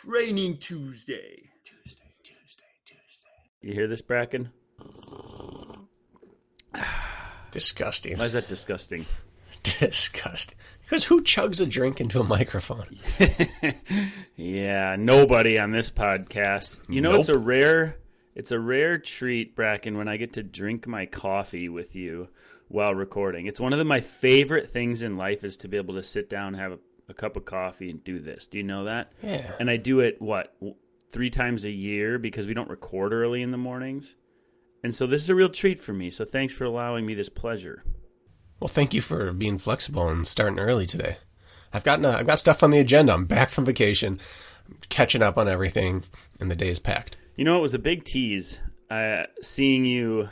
Training Tuesday. Tuesday, Tuesday, Tuesday. You hear this, Brakken? Disgusting. Why is that disgusting? Disgusting. Because who chugs a drink into a microphone? yeah, nobody on this podcast. You know, it's a rare, it's a rare treat, Brakken, when I get to drink my coffee with you while recording. It's one of the, my favorite things in life is to be able to sit down, have a, a cup of coffee, and do this. Do you know that? Yeah. And I do it what three times a year because we don't record early in the mornings. And so this is a real treat for me. So thanks for allowing me this pleasure. Well, thank you for being flexible and starting early today. I've gotten uh, I've got stuff on the agenda. I'm back from vacation, I'm catching up on everything, and the day is packed. You know, it was a big tease uh, seeing you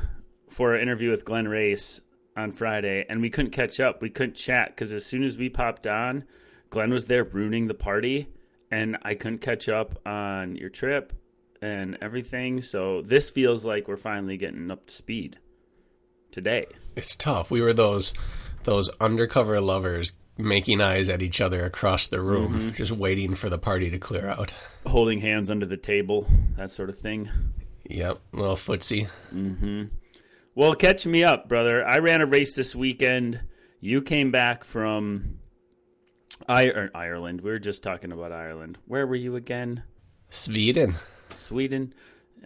for an interview with Glenn Race on Friday, and we couldn't catch up. We couldn't chat because as soon as we popped on, Glenn was there ruining the party, and I couldn't catch up on your trip and everything. So this feels like we're finally getting up to speed today. It's tough. We were those those undercover lovers making eyes at each other across the room, mm-hmm. just waiting for the party to clear out. Holding hands under the table, that sort of thing. Yep, little footsie. Mm-hmm. Well, catch me up, brother. I ran a race this weekend. You came back from I- or Ireland. We were just talking about Ireland. Where were you again? Sweden. Sweden.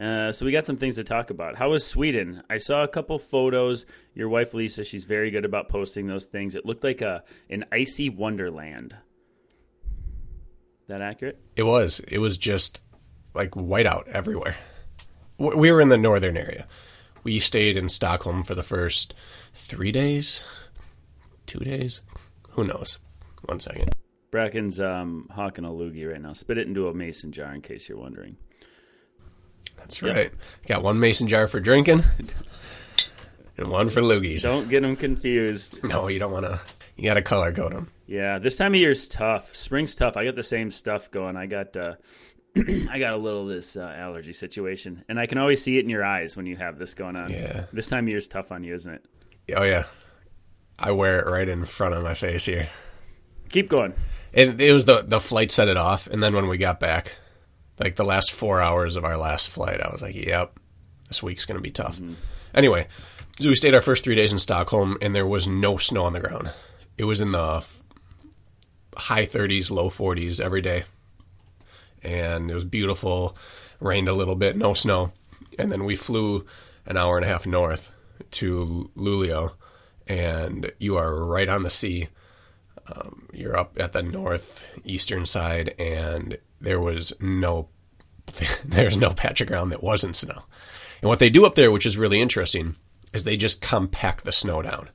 Uh, so we got some things to talk about. How was Sweden? I saw a couple photos. Your wife Lisa, she's very good about posting those things. It looked like a an icy wonderland. That accurate? It was. It was just like whiteout everywhere. We were in the northern area. We stayed in Stockholm for the first three days, two days. Who knows? One second. Brakken's um, hawking a loogie right now. Spit it into a mason jar in case you're wondering. That's right. Got one mason jar for drinking and one for loogies. Don't get them confused. No, you don't want to. You got to color code them. Yeah, this time of year is tough. Spring's tough. I got the same stuff going. I got uh, I got a little of this uh, allergy situation, and I can always see it in your eyes when you have this going on. Yeah. This time of year is tough on you, isn't it? Oh yeah, I wear it right in front of my face here. Keep going. And it was the the flight set it off, and then when we got back, like the last four hours of our last flight, I was like, "Yep, this week's gonna be tough." Mm-hmm. Anyway, so we stayed our first three days in Stockholm, and there was no snow on the ground. It was in the high 30s, low 40s every day, and it was beautiful. Rained a little bit, no snow, and then we flew an hour and a half north to Luleå, and you are right on the sea Um, you're up at the northeastern side and there was no there's no patch of ground that wasn't snow. And what they do up there which is really interesting is they just compact the snow down.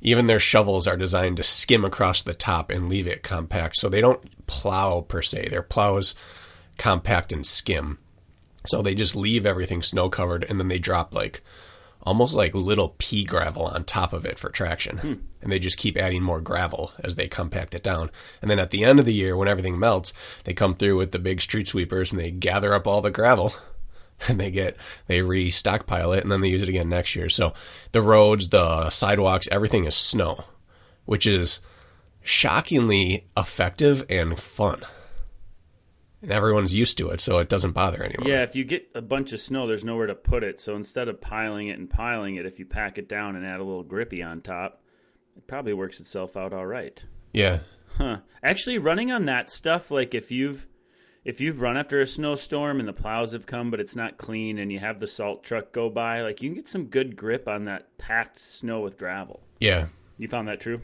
Even their shovels are designed to skim across the top and leave it compact. So they don't plow per se. Their plows compact and skim. So they just leave everything snow covered and then they drop like almost like little pea gravel on top of it for traction. Hmm. And they just keep adding more gravel as they compact it down. And then at the end of the year, when everything melts, they come through with the big street sweepers and they gather up all the gravel and they get, they re stockpile it and then they use it again next year. So the roads, the sidewalks, everything is snow, which is shockingly effective and fun. And everyone's used to it, so it doesn't bother anyone. Yeah, if you get a bunch of snow, there's nowhere to put it. So instead of piling it and piling it, if you pack it down and add a little grippy on top, it probably works itself out all right. Yeah. Huh. Actually, running on that stuff, like if you've if you've run after a snowstorm and the plows have come, but it's not clean, and you have the salt truck go by, like you can get some good grip on that packed snow with gravel. Yeah. You found that true?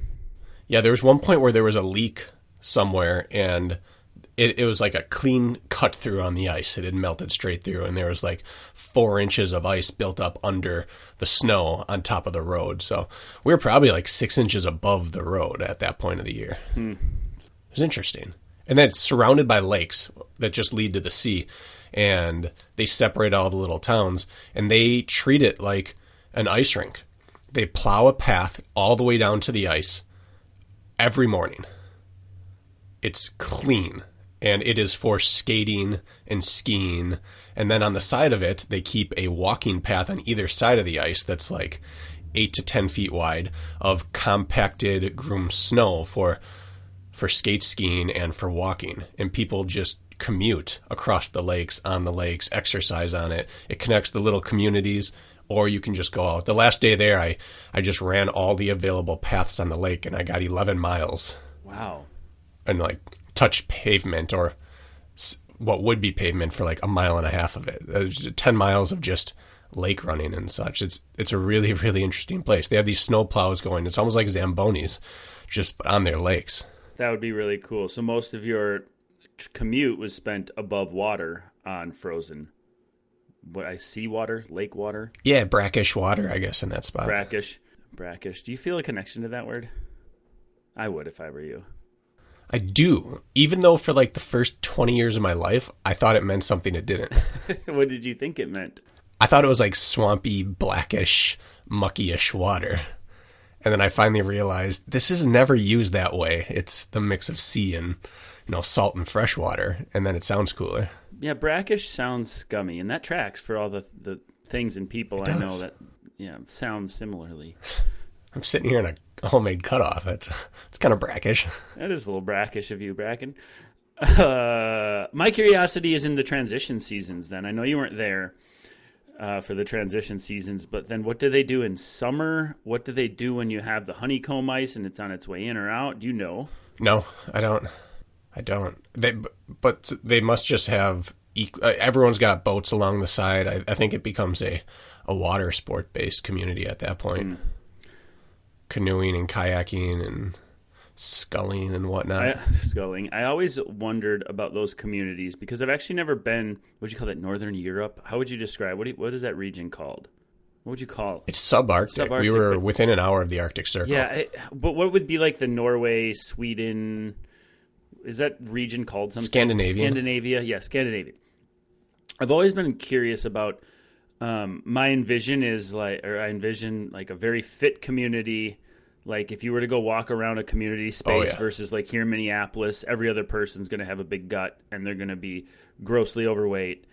Yeah, there was one point where there was a leak somewhere and it, it was like a clean cut through on the ice. It had melted straight through and there was like four inches of ice built up under the snow on top of the road. So we were probably like six inches above the road at that point of the year. Hmm. It was interesting. and then it's surrounded by lakes that just lead to the sea, and they separate all the little towns, and they treat it like an ice rink. They plow a path all the way down to the ice every morning. It's clean and it is for skating and skiing. And then on the side of it, they keep a walking path on either side of the ice that's like eight to ten feet wide of compacted groomed snow for for skate skiing and for walking. And people just commute across the lakes, on the lakes, exercise on it. It connects the little communities or you can just go out. The last day there, I, I just ran all the available paths on the lake and I got 11 miles. Wow. And like touched pavement or what would be pavement for like a mile and a half of it. Uh, There's 10 miles of just lake running and such. It's, it's a really, really interesting place. They have these snow plows going. It's almost like Zambonis just on their lakes. That would be really cool. So most of your commute was spent above water on frozen what I see water, lake water. Yeah, brackish water, I guess, in that spot. Brackish, brackish. Do you feel a connection to that word? I would if I were you. I do, even though for like the first twenty years of my life, I thought it meant something it didn't. what did you think it meant? I thought it was like swampy, blackish, muckyish water. And then I finally realized this is never used that way. It's the mix of sea and, you know, salt and fresh water, and then it sounds cooler. Yeah, brackish sounds scummy, and that tracks for all the the things and people I know that yeah sound similarly. I'm sitting here in a homemade cutoff. It's it's kind of brackish. That is a little brackish of you, Brakken. Uh, my curiosity is in the transition seasons. Then I know you weren't there uh, for the transition seasons, but then what do they do in summer? What do they do when you have the honeycomb ice and it's on its way in or out? Do you know? No, I don't. I don't. They, but they must just have. Uh, everyone's got boats along the side. I, I think it becomes a, a water sport based community at that point. Mm. Canoeing and kayaking and sculling and whatnot. I, sculling. I always wondered about those communities because I've actually never been. What do you call that? Northern Europe. How would you describe? What you, what is that region called? What would you call it? It's subarctic. subarctic we were within an hour of the Arctic Circle. Yeah, I, but what would be like the Norway, Sweden? is that region called something? Scandinavia. Scandinavia, yeah, Scandinavia. I've always been curious about. Um, my envision is like, or I envision like a very fit community. Like if you were to go walk around a community oh, space oh, yeah. versus like here in Minneapolis, every other person's going to have a big gut and they're going to be grossly overweight.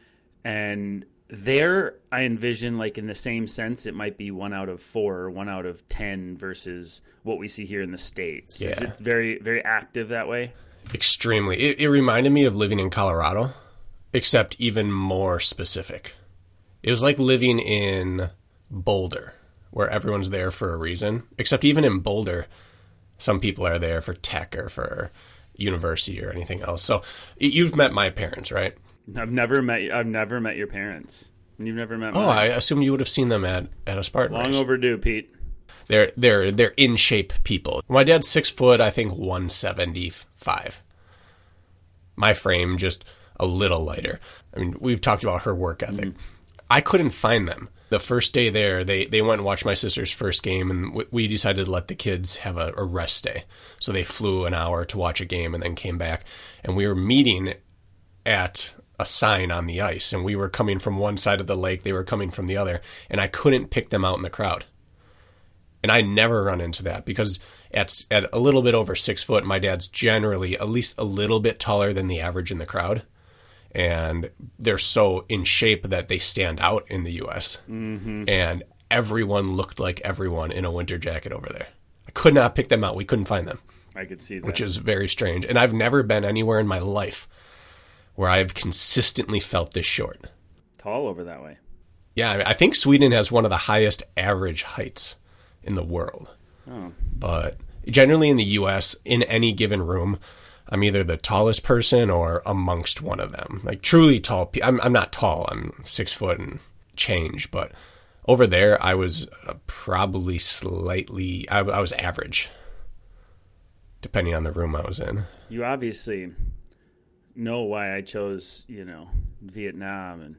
And there, I envision like in the same sense, it might be one out of four or one out of ten versus what we see here in the states. Yeah. It's very, very active that way. Extremely. It, it reminded me of living in Colorado, except even more specific. It was like living in Boulder, where everyone's there for a reason. Except even in Boulder, some people are there for tech or for university or anything else. So you've met my parents, right? I've never met. I've never met your parents. And you've never met. My Oh, I assume you would have seen them at at a Spartan. Long race. overdue, Pete. They're they're they're in shape people. My dad's six foot, I think one seventy five. My frame just a little lighter. I mean, we've talked about her work ethic. Mm-hmm. I couldn't find them. The first day there, they, they went and watched my sister's first game, and we decided to let the kids have a, a rest day. So they flew an hour to watch a game and then came back. And we were meeting at a sign on the ice, and we were coming from one side of the lake, they were coming from the other, and I couldn't pick them out in the crowd. And I never run into that because at at a little bit over six foot, my dad's generally at least a little bit taller than the average in the crowd, and they're so in shape that they stand out in the U.S. Mm-hmm. And everyone looked like everyone in a winter jacket over there. I could not pick them out. We couldn't find them. I could see that, which is very strange. And I've never been anywhere in my life where I've consistently felt this short. Tall over that way. Yeah, I think Sweden has one of the highest average heights in the world. Oh. But generally in the U.S., in any given room, I'm either the tallest person or amongst one of them. Like truly tall. I'm I'm not tall. I'm six foot and change, but over there I was uh, probably slightly. I, I was average, depending on the room I was in. You obviously know why I chose, you know, Vietnam and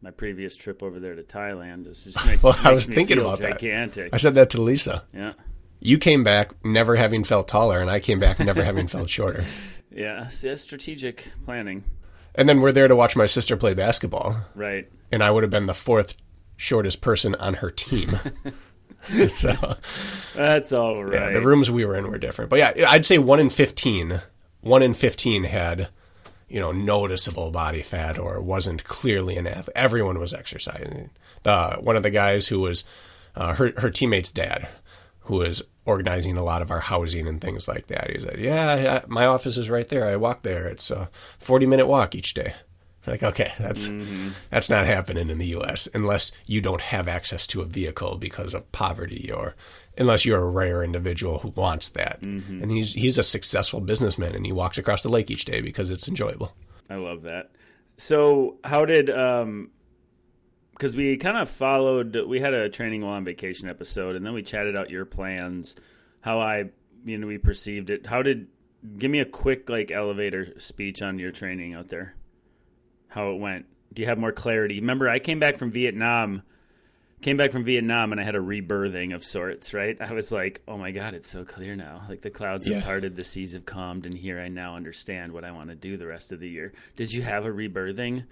my previous trip over there to Thailand. This just makes, well, makes I was thinking about gigantic. that. I said that to Lisa. Yeah. You came back never having felt taller, and I came back never having felt shorter. Yeah, that's strategic planning. And then we're there to watch my sister play basketball, Right. and I would have been the fourth shortest person on her team. so That's all right. yeah, the rooms we were in were different. But yeah, I'd say one in 15, one in 15 had, you know, noticeable body fat or wasn't clearly an athlete. Everyone was exercising. The one of the guys who was uh, her her teammate's dad, who was organizing a lot of our housing and things like that. He said, "Yeah, my office is right there. I walk there. It's a 40 minute walk each day." Like, okay, that's that's not happening in the U.S. unless you don't have access to a vehicle because of poverty, or unless you're a rare individual who wants that. And he's he's a successful businessman, and he walks across the lake each day because it's enjoyable. I love that. So, how did um because we kind of followed we had a training while on vacation episode and then we chatted out your plans, how I you know we perceived it. How did give me a quick like elevator speech on your training out there. How it went. Do you have more clarity? Remember I came back from Vietnam came back from Vietnam and I had a rebirthing of sorts, right? I was like, "Oh my god, it's so clear now. Like the clouds Yeah. have parted, the seas have calmed, and here I now understand what I want to do the rest of the year." Did you have a rebirthing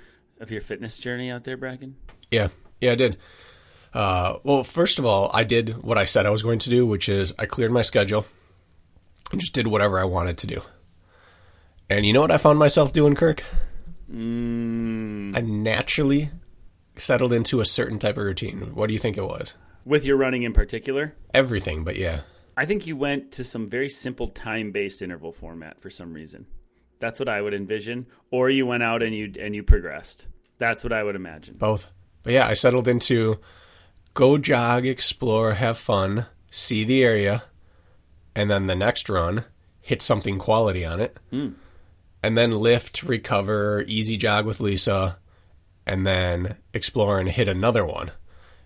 of your fitness journey out there, Brakken? Yeah, yeah, I did. Uh, well, first of all, I did what I said I was going to do, which is I cleared my schedule and just did whatever I wanted to do. And you know what I found myself doing, Kirk? Mm, I naturally settled into a certain type of routine. What do you think it was? with your running in particular, Everything, but yeah. I think you went to some very simple time-based interval format for some reason. That's what I would envision. Or you went out and you and you progressed. That's what I would imagine. Both. But yeah, I settled into go jog, explore, have fun, see the area, and then the next run, hit something quality on it. Hmm. And then lift, recover, easy jog with Lisa, and then explore and hit another one.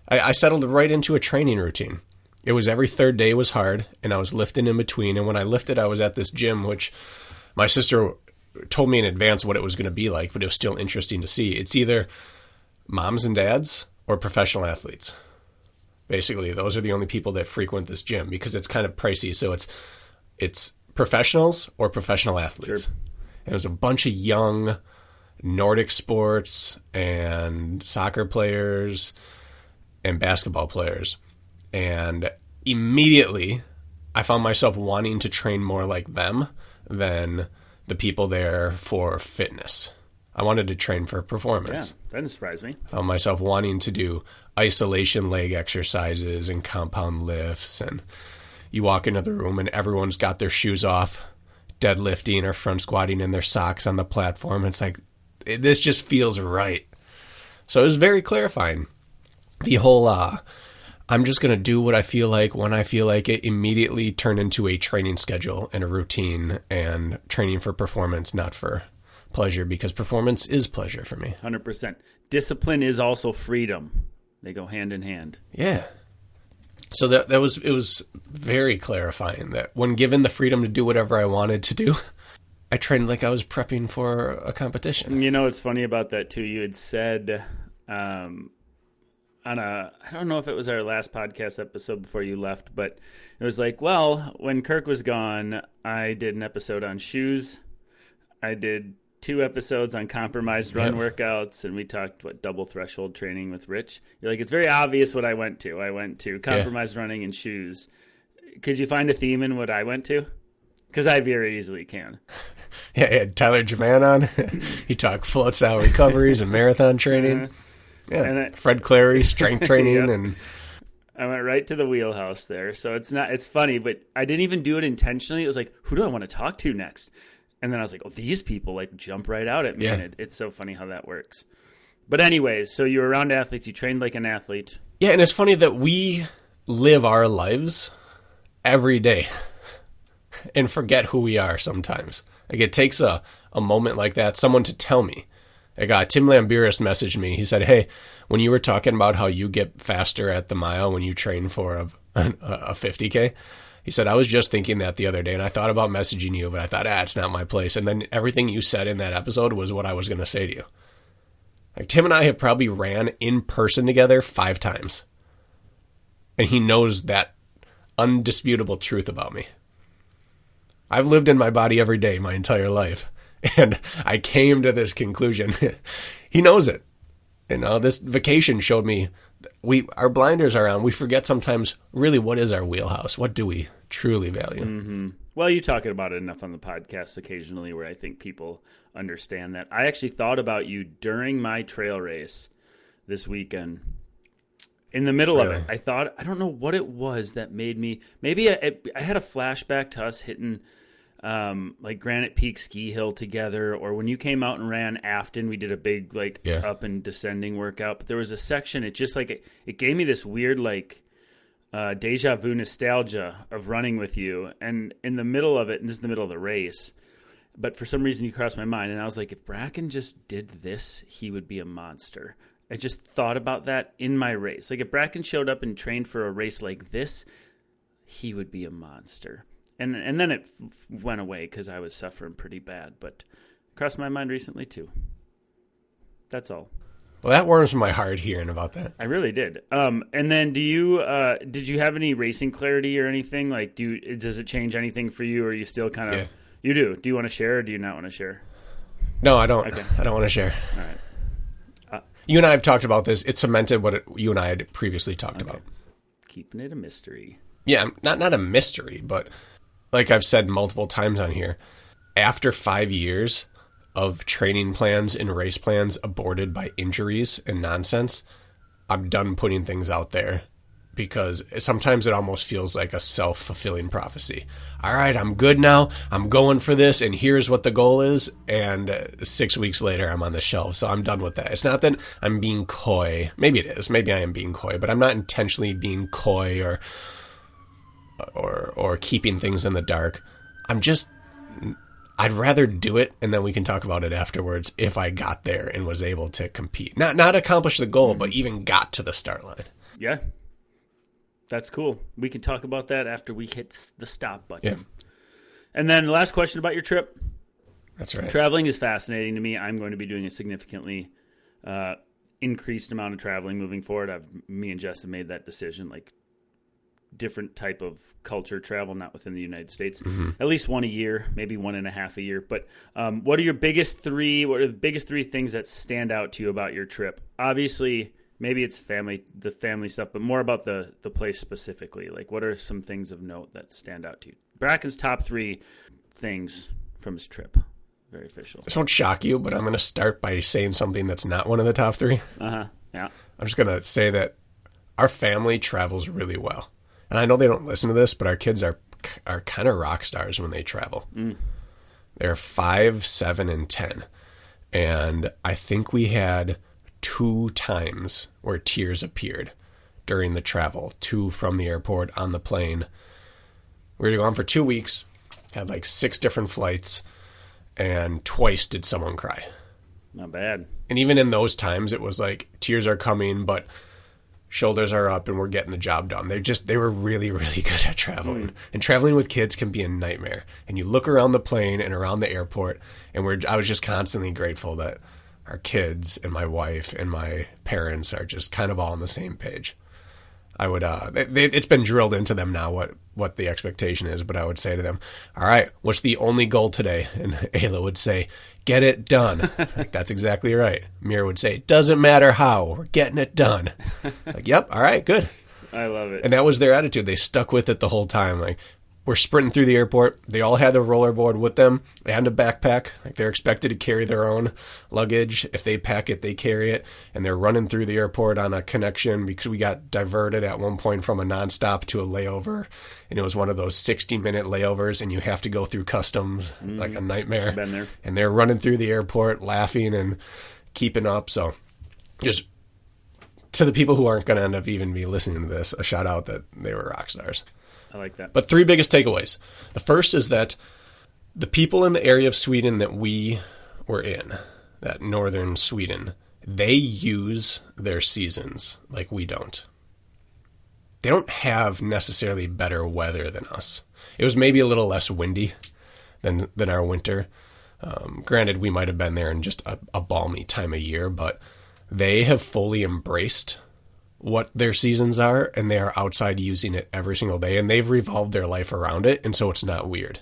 I, I settled right into a training routine. It was every third day was hard, and I was lifting in between. And when I lifted, I was at this gym, which my sister told me in advance what it was going to be like, but it was still interesting to see. It's either moms and dads or professional athletes. Basically, those are the only people that frequent this gym because it's kind of pricey. So it's it's professionals or professional athletes. Sure. And it was a bunch of young Nordic sports and soccer players and basketball players. And immediately I found myself wanting to train more like them than the people there for fitness. I wanted to train for Yeah, performance. that didn't surprise me. I found myself wanting to do isolation leg exercises and compound lifts. And you walk into the room and everyone's got their shoes off, deadlifting or front squatting in their socks on the platform. It's like, it- this just feels right. So it was very clarifying. The whole, uh, I'm just going to do what I feel like when I feel like it immediately turn into a training schedule and a routine and training for performance, not for pleasure, because performance is pleasure for me. 100%. Discipline is also freedom. They go hand in hand. Yeah. So that that was it was very clarifying that when given the freedom to do whatever I wanted to do, I trained like I was prepping for a competition. You know it's funny about that too? You had said um, on a I don't know if it was our last podcast episode before you left, but it was like, well, when Kirk was gone, I did an episode on shoes. I did two episodes on compromised run Yeah. workouts, and we talked what double threshold training with Rich. You're like, it's very obvious what I went to. I went to compromised running and shoes. Could you find a theme in what I went to? Because I very easily can. Yeah, Tyler Jaman on. he talked float style recoveries and marathon training. Uh-huh. Yeah, And I- Fred Clary strength training and I went right to the wheelhouse there. So it's not it's funny, but I didn't even do it intentionally. It was like, who do I want to talk to next? And then I was like, oh, these people like jump right out at me. Yeah. And it, it's so funny how that works. But anyways, so you were around athletes, you trained like an athlete. yeah, and it's funny that we live our lives every day and forget who we are sometimes. Like it takes a, a moment like that, someone to tell me. Like uh, Tim Lambiris messaged me. He said, "Hey, when you were talking about how you get faster at the mile when you train for a a 50k," he said, "I was just thinking that the other day, and I thought about messaging you, but I thought, ah, it's not my place." And then everything you said in that episode was what I was going to say to you. Like Tim and I have probably ran in person together five times, and he knows that undisputable truth about me. I've lived in my body every day my entire life, and I came to this conclusion. he knows it. You know, this vacation showed me we our blinders are on. We forget sometimes really what is our wheelhouse. What do we truly value? Mm-hmm. Well, you talk about it enough on the podcast occasionally, where I think people understand that. I actually thought about you during my trail race this weekend. In the middle really? of it, I thought I don't know what it was that made me. Maybe I, I had a flashback to us hitting um, like Granite Peak Ski Hill together, or when you came out and ran Afton, we did a big like yeah. up and descending workout. But there was a section. It just like it, it gave me this weird like uh, deja vu nostalgia of running with you, and in the middle of it, and this is the middle of the race. But for some reason, you crossed my mind, and I was like, if Brakken just did this, he would be a monster. I just thought about that in my race. Like if Brakken showed up and trained for a race like this, he would be a monster and and then it went away because I was suffering pretty bad. But crossed my mind recently too. That's all. Well, that warms my heart hearing about that. I really did. Um, and then, do you uh, did you have any racing clarity or anything? Like, do you, does it change anything for you, or are you still kind of? Yeah. You do. Do you want to share, or do you not want to share? No, I don't. Okay. I don't want to share. All right. Uh, you and I have talked about this. It cemented what it, you and I had previously talked okay. about. Keeping it a mystery. Yeah, not not a mystery, but like I've said multiple times on here, after five years of training plans and race plans aborted by injuries and nonsense, I'm done putting things out there because sometimes it almost feels like a self fulfilling prophecy. All right, I'm good now. I'm going for this, and here's what the goal is. And six weeks later, I'm on the shelf. So I'm done with that. It's not that I'm being coy. Maybe it is. Maybe I am being coy, but I'm not intentionally being coy or or or keeping things in the dark. I'm just I'd rather do it and then we can talk about it afterwards if I got there and was able to compete. Not not accomplish the goal, but even got to the start line. Yeah. That's cool. We can talk about that after we hit the stop button. Yeah. And then last question about your trip. That's right. Traveling is fascinating to me. I'm going to be doing a significantly uh, increased amount of traveling moving forward. I've me and Jess have made that decision like different type of culture travel, not within the United States. Mm-hmm. At least one a year, maybe one and a half a year. But um, what are your biggest three? What are the biggest three things that stand out to you about your trip? Obviously, maybe it's family, the family stuff, but more about the the place specifically. Like, what are some things of note that stand out to you? Brakken's top three things from his trip. Very official. This won't shock you, but I'm going to start by saying something that's not one of the top three. Uh huh. Yeah. I'm just going to say that our family travels really well and I know they don't listen to this, but our kids are are kind of rock stars when they travel. Mm. They're five, seven, and ten, and I think we had two times where tears appeared during the travel Two from the airport on the plane. We were gone for two weeks, had like six different flights, and twice did someone cry. Not bad. And even in those times, it was like tears are coming, but shoulders are up and we're getting the job done. They're just they were really really good at traveling. Mm. And traveling with kids can be a nightmare. And you look around the plane and around the airport and we're I was just constantly grateful that our kids and my wife and my parents are just kind of all on the same page. I would uh they, they, it's been drilled into them now what what the expectation is, but I would say to them, "All right, what's the only goal today?" And Ayla would say, "Get it done." like, That's exactly right. Mira would say, "Doesn't matter how, we're getting it done." like, "Yep, all right, good." I love it. And that was their attitude. They stuck with it the whole time. Like, were sprinting through the airport. They all had their rollerboard with them and a backpack. Like they're expected to carry their own luggage. If they pack it, they carry it. And they're running through the airport on a connection because we got diverted at one point from a nonstop to a layover. And it was one of those 60 minute layovers and you have to go through customs mm, like a nightmare. Been there. And they're running through the airport laughing and keeping up. So just to the people who aren't going to end up even be listening to this, a shout out that they were rock stars. I like that. But three biggest takeaways. The first is that the people in the area of Sweden that we were in, that northern Sweden, they use their seasons like we don't. They don't have necessarily better weather than us. It was maybe a little less windy than than our winter. Um, granted, we might have been there in just a, a balmy time of year, but they have fully embraced what their seasons are and they are outside using it every single day and they've revolved their life around it and so it's not weird.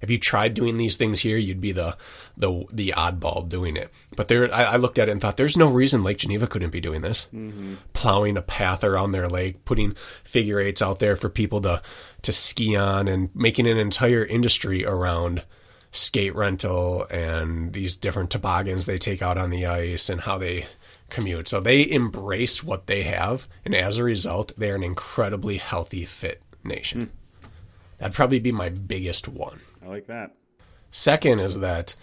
If you tried doing these things here, you'd be the the the oddball doing it. But there, I, I looked at it and thought, there's no reason Lake Geneva couldn't be doing this, mm-hmm. plowing a path around their lake, putting figure eights out there for people to to ski on, and making an entire industry around skate rental and these different toboggans they take out on the ice and how they commute. So they embrace what they have, and as a result, they're an incredibly healthy, fit nation. Mm. That'd probably be my biggest one. I like that. Second is that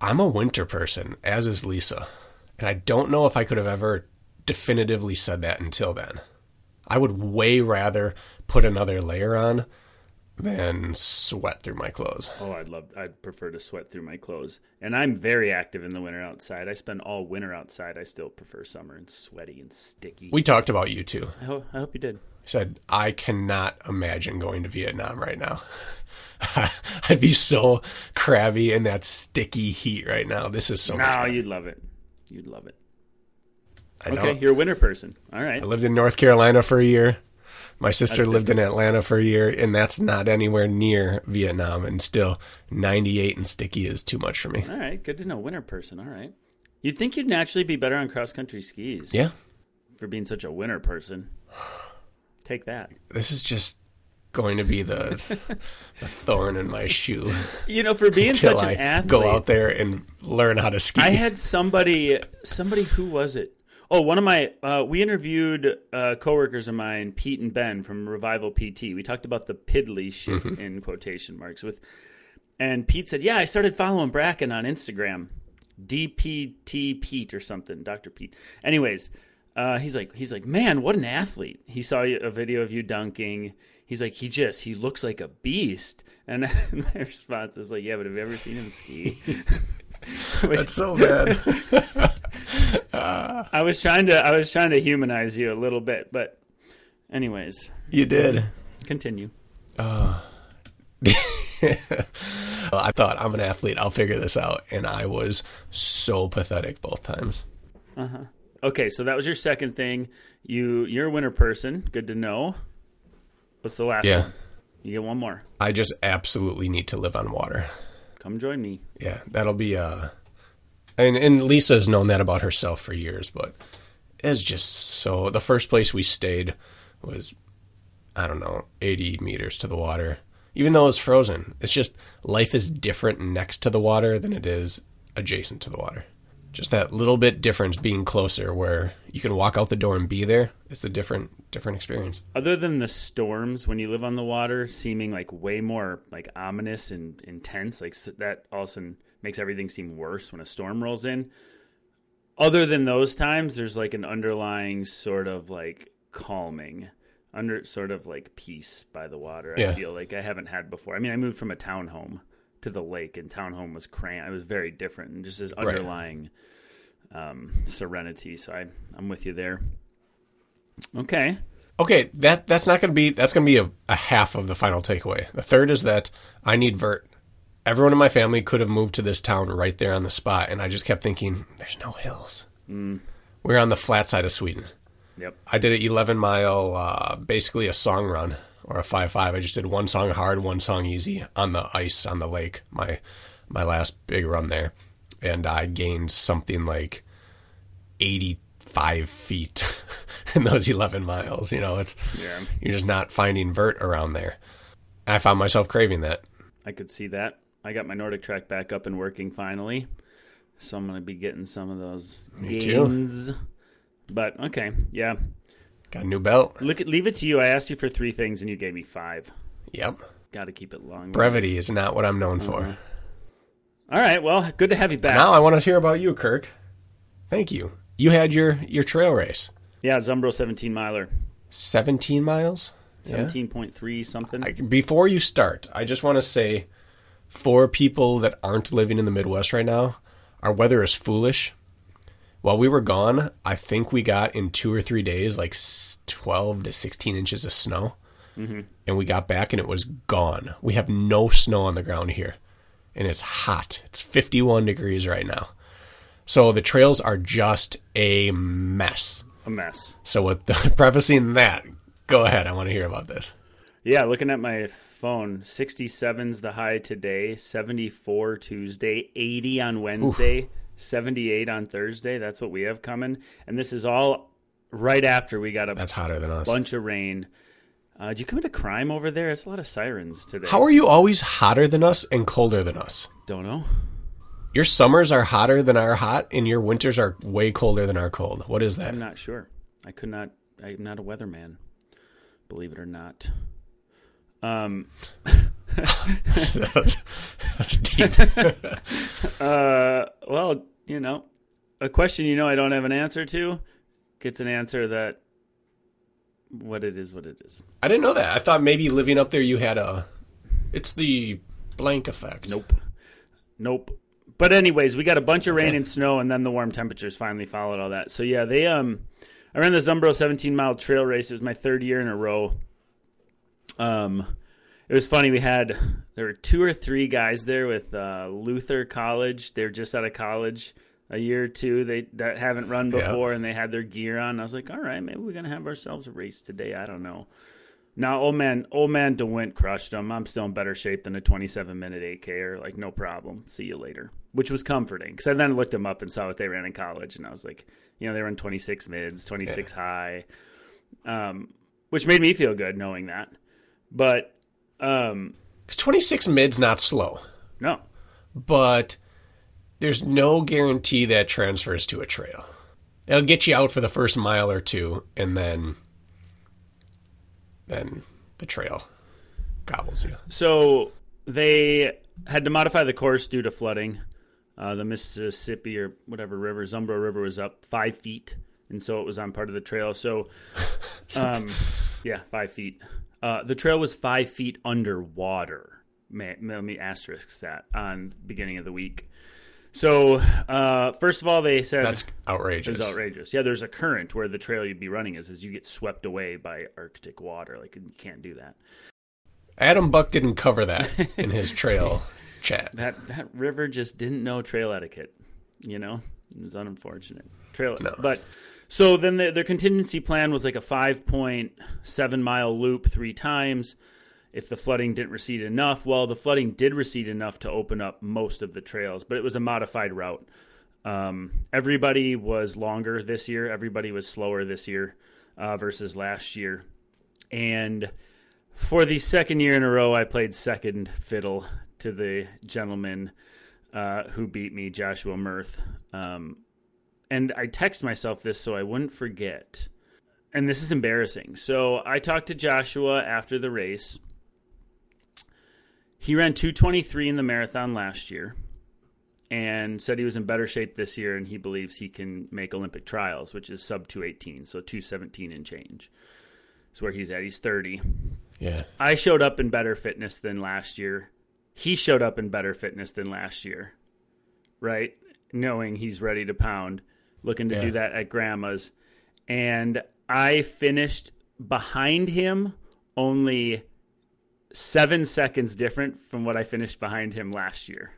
I'm a winter person, as is Lisa. And I don't know if I could have ever definitively said that until then. I would way rather put another layer on than sweat through my clothes. Oh, I'd love I'd prefer to sweat through my clothes. And I'm very active in the winter outside. I spend all winter outside. I still prefer summer and sweaty and sticky. We talked about you too. I, ho- I hope you did. I said I cannot imagine going to Vietnam right now. I'd be so crabby in that sticky heat right now. This is so. No, you'd love it. You'd love it. I okay, know. you're a winter person. All right. I lived in North Carolina for a year. My sister lived in Atlanta for a year, and that's not anywhere near Vietnam. And still, 98 and sticky is too much for me. All right, good to know. Winter person. All right. You'd think you'd naturally be better on cross country skis. Yeah. For being such a winter person. Take that. This is just going to be the, the thorn in my shoe. You know, for being such an I athlete, go out there and learn how to ski. I had somebody, somebody who was it? Oh, one of my uh, we interviewed uh, coworkers of mine, Pete and Ben from Revival PT. We talked about the piddly shit mm-hmm. in quotation marks with, and Pete said, "Yeah, I started following Brakken on Instagram, DPT Pete or something, Doctor Pete." Anyways, uh, he's like, he's like, man, what an athlete! He saw a video of you dunking he's like, he just he looks like a beast. And my response is like, yeah, but have you ever seen him ski? That's so bad. uh, I was trying to I was trying to humanize you a little bit, but anyways, you did. Continue. Uh, I thought I'm an athlete. I'll figure this out, and I was so pathetic both times. Uh huh. Okay, so that was your second thing. You you're a winter person. Good to know. What's the last yeah. one? You get one more. I just absolutely need to live on water. Come join me. Yeah, that'll be uh and and Lisa's known that about herself for years, but it's just so the first place we stayed was I don't know, 80 meters to the water. Even though it's frozen, it's just life is different next to the water than it is adjacent to the water just that little bit difference being closer where you can walk out the door and be there it's a different different experience other than the storms when you live on the water seeming like way more like ominous and intense like that all of a sudden makes everything seem worse when a storm rolls in other than those times there's like an underlying sort of like calming under sort of like peace by the water yeah. i feel like i haven't had before i mean i moved from a townhome to the lake, and townhome was cramped. It was very different, and just this underlying right. um, serenity. So I, I'm with you there. Okay. Okay, that that's not going to be that's going to be a, a half of the final takeaway. The third is that I need vert. Everyone in my family could have moved to this town right there on the spot, and I just kept thinking, "There's no hills. Mm. We're on the flat side of Sweden." Yep. I did an 11 mile, uh, basically a song run or a five five. I just did one song hard, one song easy on the ice on the lake. My my last big run there, and I gained something like eighty five feet in those eleven miles. You know, it's yeah. you're just not finding vert around there. I found myself craving that. I could see that. I got my Nordic track back up and working finally, so I'm going to be getting some of those Me gains. Too. But okay, yeah. Got a new belt. Look at leave it to you. I asked you for three things and you gave me five. Yep. Got to keep it long. Brevity is not what I'm known uh-huh. for. All right. Well, good to have you back. Now I want to hear about you, Kirk. Thank you. You had your your trail race. Yeah, Zumbro 17 miler. 17 miles. 17.3 yeah. something. I, before you start, I just want to say, for people that aren't living in the Midwest right now, our weather is foolish while we were gone, I think we got in two or three days like 12 to 16 inches of snow. Mm-hmm. And we got back and it was gone. We have no snow on the ground here. And it's hot. It's 51 degrees right now. So the trails are just a mess. a mess. So with the, prefacing that, go ahead. I want to hear about this. Yeah, looking at my phone, 67's the high today, 74 Tuesday, 80 on Wednesday, 78 on Thursday. That's what we have coming. And this is all right after we got a That's hotter than us. bunch of rain. Uh, did you commit a crime over there? It's a lot of sirens today. How are you always hotter than us and colder than us? Don't know. Your summers are hotter than our hot, and your winters are way colder than our cold. What is that? I'm not sure. I could not. I'm not a weatherman. Believe it or not. Um. that was, that was. Uh. Well, you know, a question you know I don't have an answer to gets an answer that what it is, what it is. I didn't know that. I thought maybe living up there you had a. It's the blank effect. Nope. Nope. But anyways, we got a bunch of rain Okay. and snow, and then the warm temperatures finally followed all that. So yeah, they um, I ran the Zumbro 17 mile trail race. It was my third year in a row. Um, it was funny. We had there were two or three guys there with uh, Luther College. They're just out of college, a year or two. They that haven't run Yeah. before, and they had their gear on. I was like, all right, maybe we're gonna have ourselves a race today. I don't know. Now, old man, old man DeWindt crushed them. I'm still in better shape than a 27 minute 8K or like no problem. See you later, which was comforting because I then looked them up and saw what they ran in college, and I was like, you know, they run 26 mids, 26 high, um, which made me feel good knowing that. But um, 'Cause 26 mid's not slow, no, but there's no guarantee that transfers to a trail. It'll get you out for the first mile or two, and then then the trail gobbles you. So they had to modify the course due to flooding. Uh, the Mississippi or whatever river, Zumbro River, was up five feet, and so it was on part of the trail. So, um, yeah, five feet. Uh, the trail was five feet underwater. May, let me asterisk that on beginning of the week. So, uh, first of all, they said That's outrageous. was outrageous. Yeah, there's a current where the trail you'd be running is, as you get swept away by Arctic water. Like you can't do that. Adam Buck didn't cover that in his trail chat. that that river just didn't know trail etiquette. You know, it was unfortunate. Trail, No. but so then the, their contingency plan was like a five point seven mile loop three times. If the flooding didn't recede enough, well, the flooding did recede enough to open up most of the trails, but it was a modified route. Um, everybody was longer this year. Everybody was slower this year uh, versus last year, and for the second year in a row, I played second fiddle to the gentleman uh, who beat me, Joshua Mirth. Um, and I text myself this so I wouldn't forget. And this is embarrassing. So I talked to Joshua after the race. He ran 223 in the marathon last year and said he was in better shape this year and he believes he can make Olympic trials, which is sub 218, so 217 and change. Is where he's at. He's 30. Yeah. I showed up in better fitness than last year. He showed up in better fitness than last year, right? Knowing he's ready to pound, looking to Yeah. do that at grandma's. And I finished behind him only seven seconds different from what I finished behind him last year.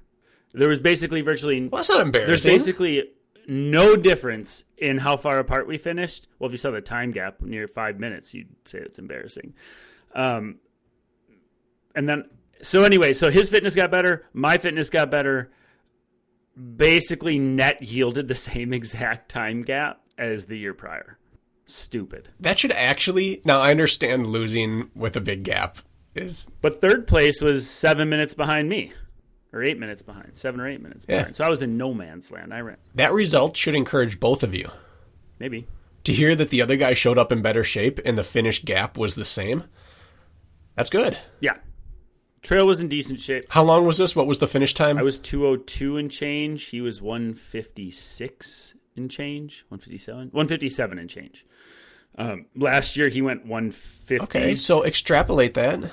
There was basically virtually Well, that's not there's basically no difference in how far apart we finished. Well, if you saw the time gap near five minutes, you'd say it's embarrassing. Um, and then, so anyway, so his fitness got better, my fitness got better. Basically, net yielded the same exact time gap as the year prior. Stupid. that should actually. Now I understand losing with a big gap is But third place was seven minutes behind me, or eight minutes behind, seven or eight minutes Yeah. behind. So I was in no man's land. I ran, that result should encourage both of you maybe. to hear that the other guy showed up in better shape and the finish gap was the same. That's good. Yeah. Trail was in decent shape. How long was this? What was the finish time? I was 202 and change. He was 156 and change. 157? 157 and change. Um, last year he went 150. okay, so extrapolate that.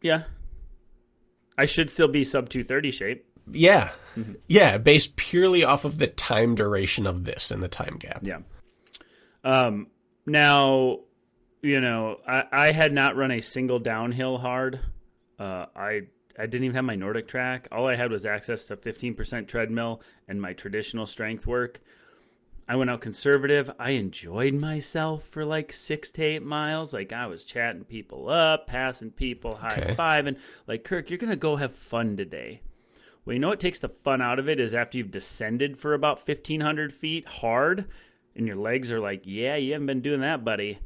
Yeah. I should still be sub 230 shape. Yeah. Mm-hmm. Yeah, based purely off of the time duration of this and the time gap. Yeah. Um, now, you know, I, I had not run a single downhill hard. Uh, I I didn't even have my Nordic track. All I had was access to 15% treadmill and my traditional strength work. I went out conservative. I enjoyed myself for like six to eight miles. Like I was chatting people up, passing people, high Okay. fiving. Like Kirk, you're gonna go have fun today. Well, you know what takes the fun out of it is after you've descended for about fifteen hundred feet hard, and your legs are like, yeah, you haven't been doing that, buddy.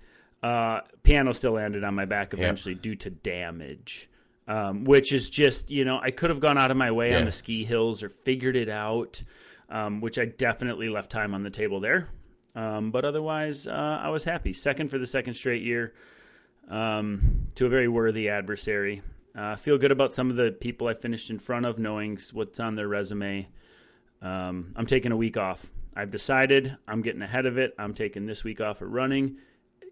Uh, piano still landed on my back eventually due to damage, um, which is just you know I could have gone out of my way on the ski hills or figured it out, um, which I definitely left time on the table there. Um, but otherwise, uh, I was happy. Second for the second straight year um, to a very worthy adversary. Uh, feel good about some of the people I finished in front of, knowing what's on their resume. Um, I'm taking a week off. I've decided I'm getting ahead of it. I'm taking this week off of running,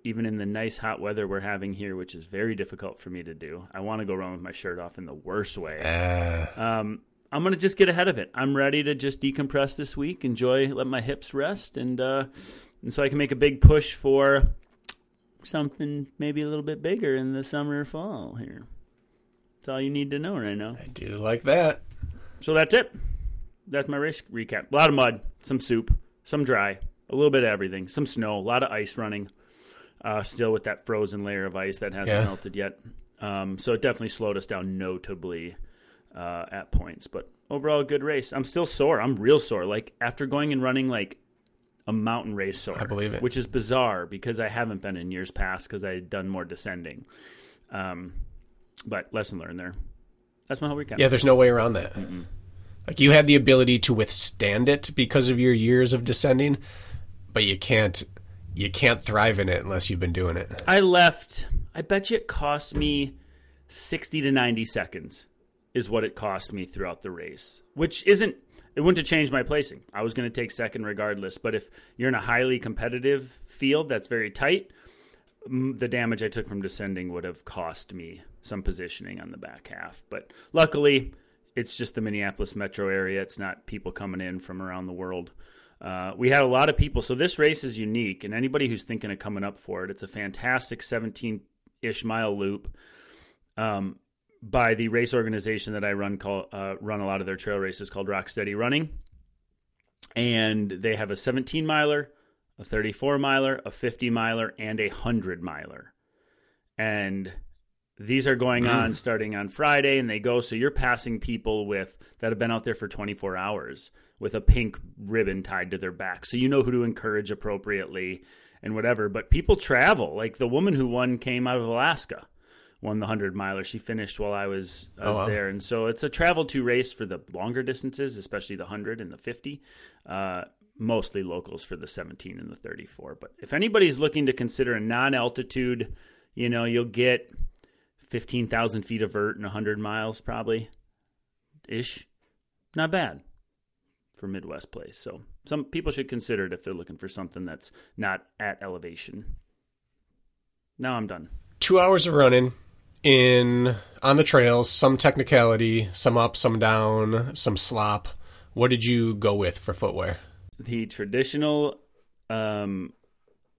even in the nice hot weather we're having here, which is very difficult for me to do. I want to go run with my shirt off in the worst way. Uh, Um, I'm gonna just get ahead of it. I'm ready to just decompress this week, enjoy, let my hips rest, and uh, and so I can make a big push for something maybe a little bit bigger in the summer or fall here. That's all you need to know right now. I do like that. So that's it. That's my race recap. A lot of mud, some soup, some dry, a little bit of everything, some snow, a lot of ice running. Uh, still with that frozen layer of ice that hasn't Yeah. melted yet. Um, so it definitely slowed us down notably uh, at points. But overall, a good race. I'm still sore. I'm real sore. Like after going and running like a mountain race sore. I believe it. Which is bizarre because I haven't been in years past because I had done more descending. Um, but lesson learned there. That's my whole weekend. Yeah, there's no way around that. Like you had the ability to withstand it because of your years of descending, but you can't you can't thrive in it unless you've been doing it. I left. I bet you it cost me sixty to ninety seconds is what it cost me throughout the race, which isn't. It wouldn't have changed my placing. I was going to take second regardless. But if you're in a highly competitive field that's very tight, the damage I took from descending would have cost me some positioning on the back half. But luckily, it's just the Minneapolis metro area. It's not people coming in from around the world. Uh, we had a lot of people. So this race is unique, and anybody who's thinking of coming up for it, it's a fantastic 17 ish mile loop um, by the race organization that I run call uh, run a lot of their trail races called Rocksteady Running, and they have a 17 miler, a 34 miler, a 50 miler, and a 100 miler, and these are going on starting on Friday, and they go. So you're passing people with that have been out there for 24 hours with a pink ribbon tied to their back, so you know who to encourage appropriately and whatever. But people travel. Like the woman who won came out of Alaska, won the 100 miler. She finished while I was, I was wow. there, and so it's a travel to race for the longer distances, especially the 100 and the 50. Uh, mostly locals for the 17 and the 34. But if anybody's looking to consider a non-altitude, you know, you'll get 15,000 feet of vert and 100 miles probably ish. Not bad for Midwest place. So some people should consider it if they're looking for something that's not at elevation. Now I'm done. Two hours of running in on the trails, some technicality, some up, some down, some slop. What did you go with for footwear? The traditional um,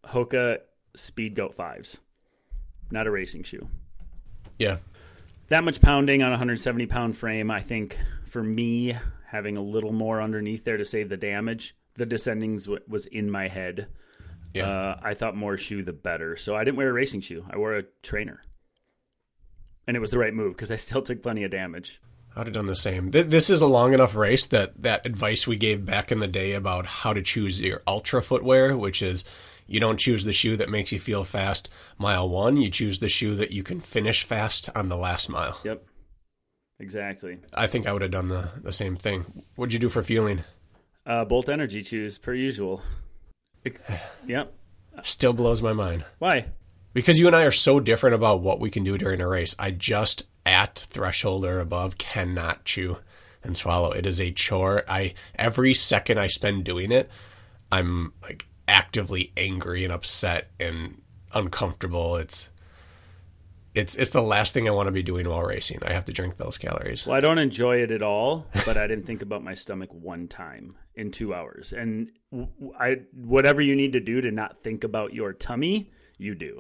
Hoka Speed Goat 5s, not a racing shoe. Yeah. that much pounding on a 170 pound frame, I think for me, having a little more underneath there to save the damage, the descendings w- was in my head. Yeah. Uh, I thought more shoe the better. So I didn't wear a racing shoe. I wore a trainer. And it was the right move because I still took plenty of damage. I'd have done the same. Th- This is a long enough race that that advice we gave back in the day about how to choose your ultra footwear, which is you don't choose the shoe that makes you feel fast mile one, you choose the shoe that you can finish fast on the last mile. Yep. Exactly. I think I would have done the, the same thing. What'd you do for fueling? Uh, Bolt Energy Chews, per usual. Ex- yep. Still blows my mind. Why? Because you and I are so different about what we can do during a race. I just at threshold or above cannot chew and swallow. It is a chore. I every second I spend doing it, I'm like actively angry and upset and uncomfortable. It's it's it's the last thing I want to be doing while racing. I have to drink those calories. Well, I don't enjoy it at all, but I didn't think about my stomach one time in two hours. And I, whatever you need to do to not think about your tummy, you do.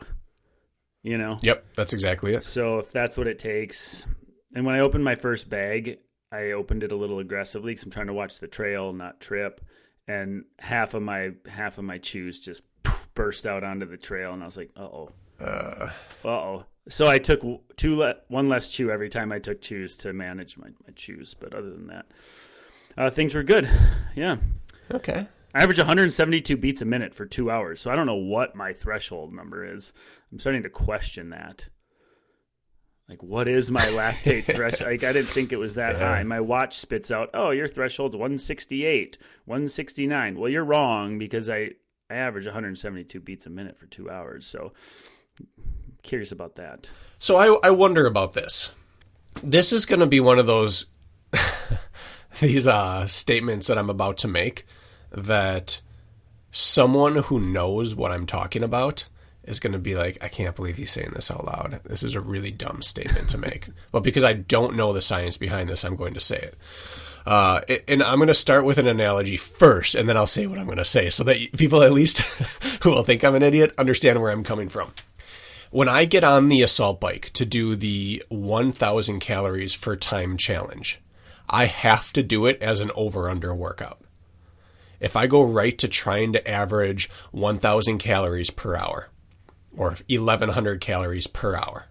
You know. Yep, that's exactly it. So if that's what it takes, and when I opened my first bag, I opened it a little aggressively because I'm trying to watch the trail, not trip. and half of my half of my chews just burst out onto the trail, and I was like, "Uh oh, uh oh." So I took two le- one less chew every time I took chews to manage my, my chews, but other than that, uh, things were good. Yeah. Okay. I average 172 beats a minute for two hours, so I don't know what my threshold number is. I'm starting to question that. Like, what is my lactate threshold? Like, I didn't think it was that yeah. high. My watch spits out, oh, your threshold's 168, 169. Well, you're wrong because I, I average 172 beats a minute for two hours. So, curious about that. So, I, I wonder about this. This is going to be one of those these uh, statements that I'm about to make that someone who knows what I'm talking about is going to be like, I can't believe he's saying this out loud. This is a really dumb statement to make. but because I don't know the science behind this, I'm going to say it. Uh, and I'm going to start with an analogy first, and then I'll say what I'm going to say so that people, at least who will think I'm an idiot, understand where I'm coming from. When I get on the assault bike to do the 1,000 calories for time challenge, I have to do it as an over under workout. If I go right to trying to average 1,000 calories per hour or 1,100 calories per hour,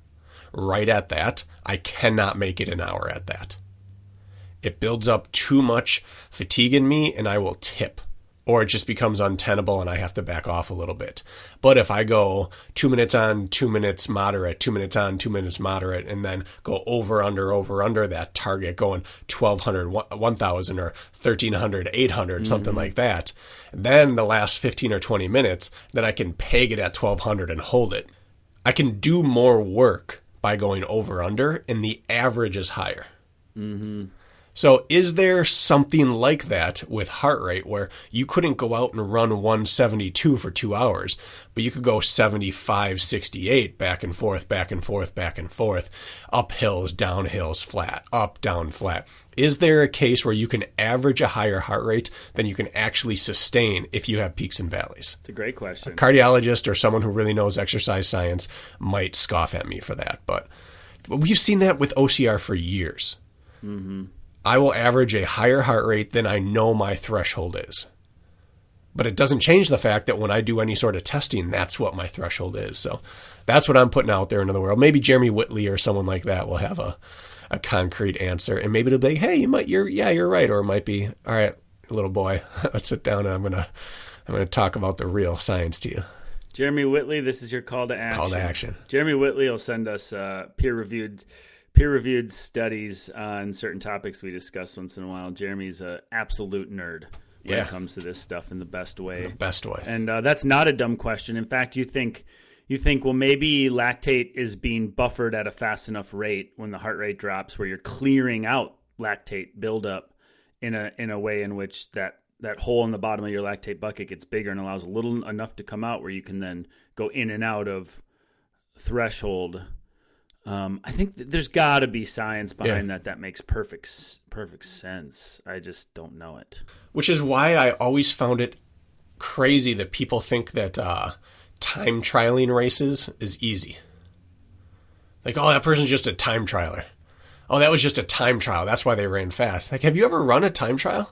right at that, I cannot make it an hour at that. It builds up too much fatigue in me and I will tip or it just becomes untenable and I have to back off a little bit. But if I go two minutes on, two minutes moderate, two minutes on, two minutes moderate, and then go over, under, over, under that target, going 1200, 1000 or 1300, 800, mm-hmm. something like that, then the last 15 or 20 minutes, then I can peg it at 1200 and hold it. I can do more work by going over, under, and the average is higher. Mm-hmm. So, is there something like that with heart rate where you couldn't go out and run 172 for two hours, but you could go 75, 68 back and forth, back and forth, back and forth, up hills, down hills, flat, up, down, flat? Is there a case where you can average a higher heart rate than you can actually sustain if you have peaks and valleys? It's a great question. A cardiologist or someone who really knows exercise science might scoff at me for that, but we've seen that with OCR for years. Mm-hmm. I will average a higher heart rate than I know my threshold is. But it doesn't change the fact that when I do any sort of testing, that's what my threshold is. So that's what I'm putting out there into the world. Maybe Jeremy Whitley or someone like that will have a, a concrete answer. And maybe it'll be, hey, you might you're yeah, you're right. Or it might be, all right, little boy, let's sit down and I'm gonna I'm gonna talk about the real science to you. Jeremy Whitley, this is your call to action. Call to action. Jeremy Whitley will send us uh, peer reviewed peer reviewed studies on certain topics we discuss once in a while. Jeremy's an absolute nerd when yeah. it comes to this stuff in the best way. The best way. And uh, that's not a dumb question. In fact, you think you think well maybe lactate is being buffered at a fast enough rate when the heart rate drops where you're clearing out lactate buildup in a in a way in which that that hole in the bottom of your lactate bucket gets bigger and allows a little enough to come out where you can then go in and out of threshold um, I think there's got to be science behind yeah. that that makes perfect perfect sense. I just don't know it. Which is why I always found it crazy that people think that uh, time trialing races is easy. Like, oh, that person's just a time trialer. Oh, that was just a time trial. That's why they ran fast. Like, have you ever run a time trial?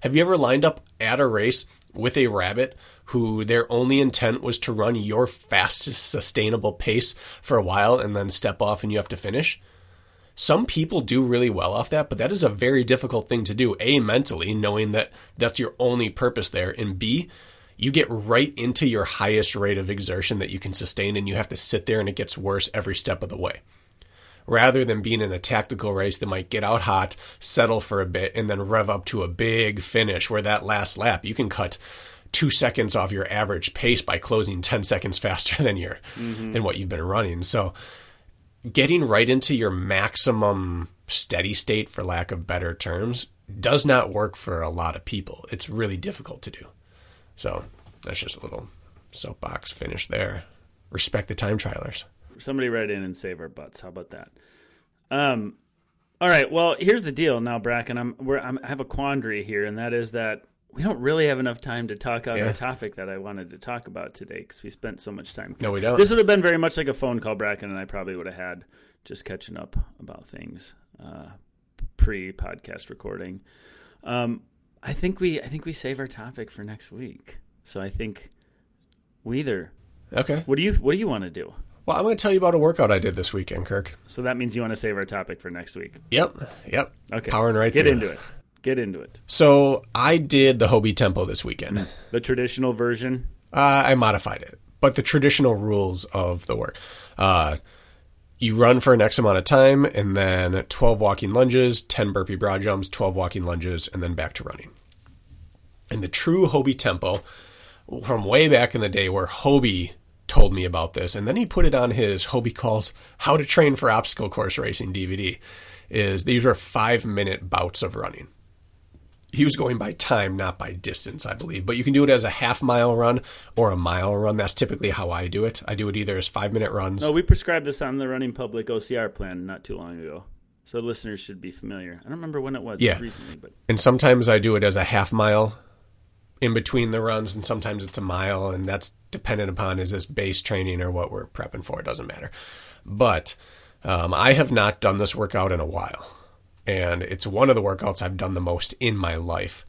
Have you ever lined up at a race with a rabbit who their only intent was to run your fastest sustainable pace for a while and then step off and you have to finish. Some people do really well off that, but that is a very difficult thing to do. A, mentally, knowing that that's your only purpose there, and B, you get right into your highest rate of exertion that you can sustain and you have to sit there and it gets worse every step of the way. Rather than being in a tactical race that might get out hot, settle for a bit, and then rev up to a big finish where that last lap you can cut two seconds off your average pace by closing 10 seconds faster than your mm-hmm. than what you've been running. So getting right into your maximum steady state for lack of better terms does not work for a lot of people. It's really difficult to do. So that's just a little soapbox finish there. Respect the time trialers. Somebody write in and save our butts. How about that? Um, all right. Well, here's the deal now, Brakken. I'm, I'm I have a quandary here, and that is that we don't really have enough time to talk on yeah. the topic that I wanted to talk about today because we spent so much time. No, we don't. This would have been very much like a phone call, Brakken, and I probably would have had just catching up about things uh, pre podcast recording. Um, I think we I think we save our topic for next week. So I think we either. Okay. What do you What do you want to do? Well, I'm going to tell you about a workout I did this weekend, Kirk. So that means you want to save our topic for next week. Yep. Yep. Okay. Powering right Get through. into it. Get into it. So I did the Hobie Tempo this weekend. The traditional version. Uh, I modified it, but the traditional rules of the work. Uh, you run for an X amount of time, and then 12 walking lunges, 10 burpee broad jumps, 12 walking lunges, and then back to running. And the true Hobie tempo, from way back in the day where Hobie told me about this, and then he put it on his Hobie Call's How to Train for Obstacle Course Racing DVD, is these are five minute bouts of running he was going by time, not by distance, I believe. But you can do it as a half mile run or a mile run. That's typically how I do it. I do it either as five minute runs. No, we prescribed this on the Running Public OCR plan not too long ago. So listeners should be familiar. I don't remember when it was. It Yeah. was recently, but And sometimes I do it as a half mile in between the runs, and sometimes it's a mile, and that's dependent upon is this base training or what we're prepping for. It doesn't matter. But um, I have not done this workout in a while, and it's one of the workouts I've done the most in my life.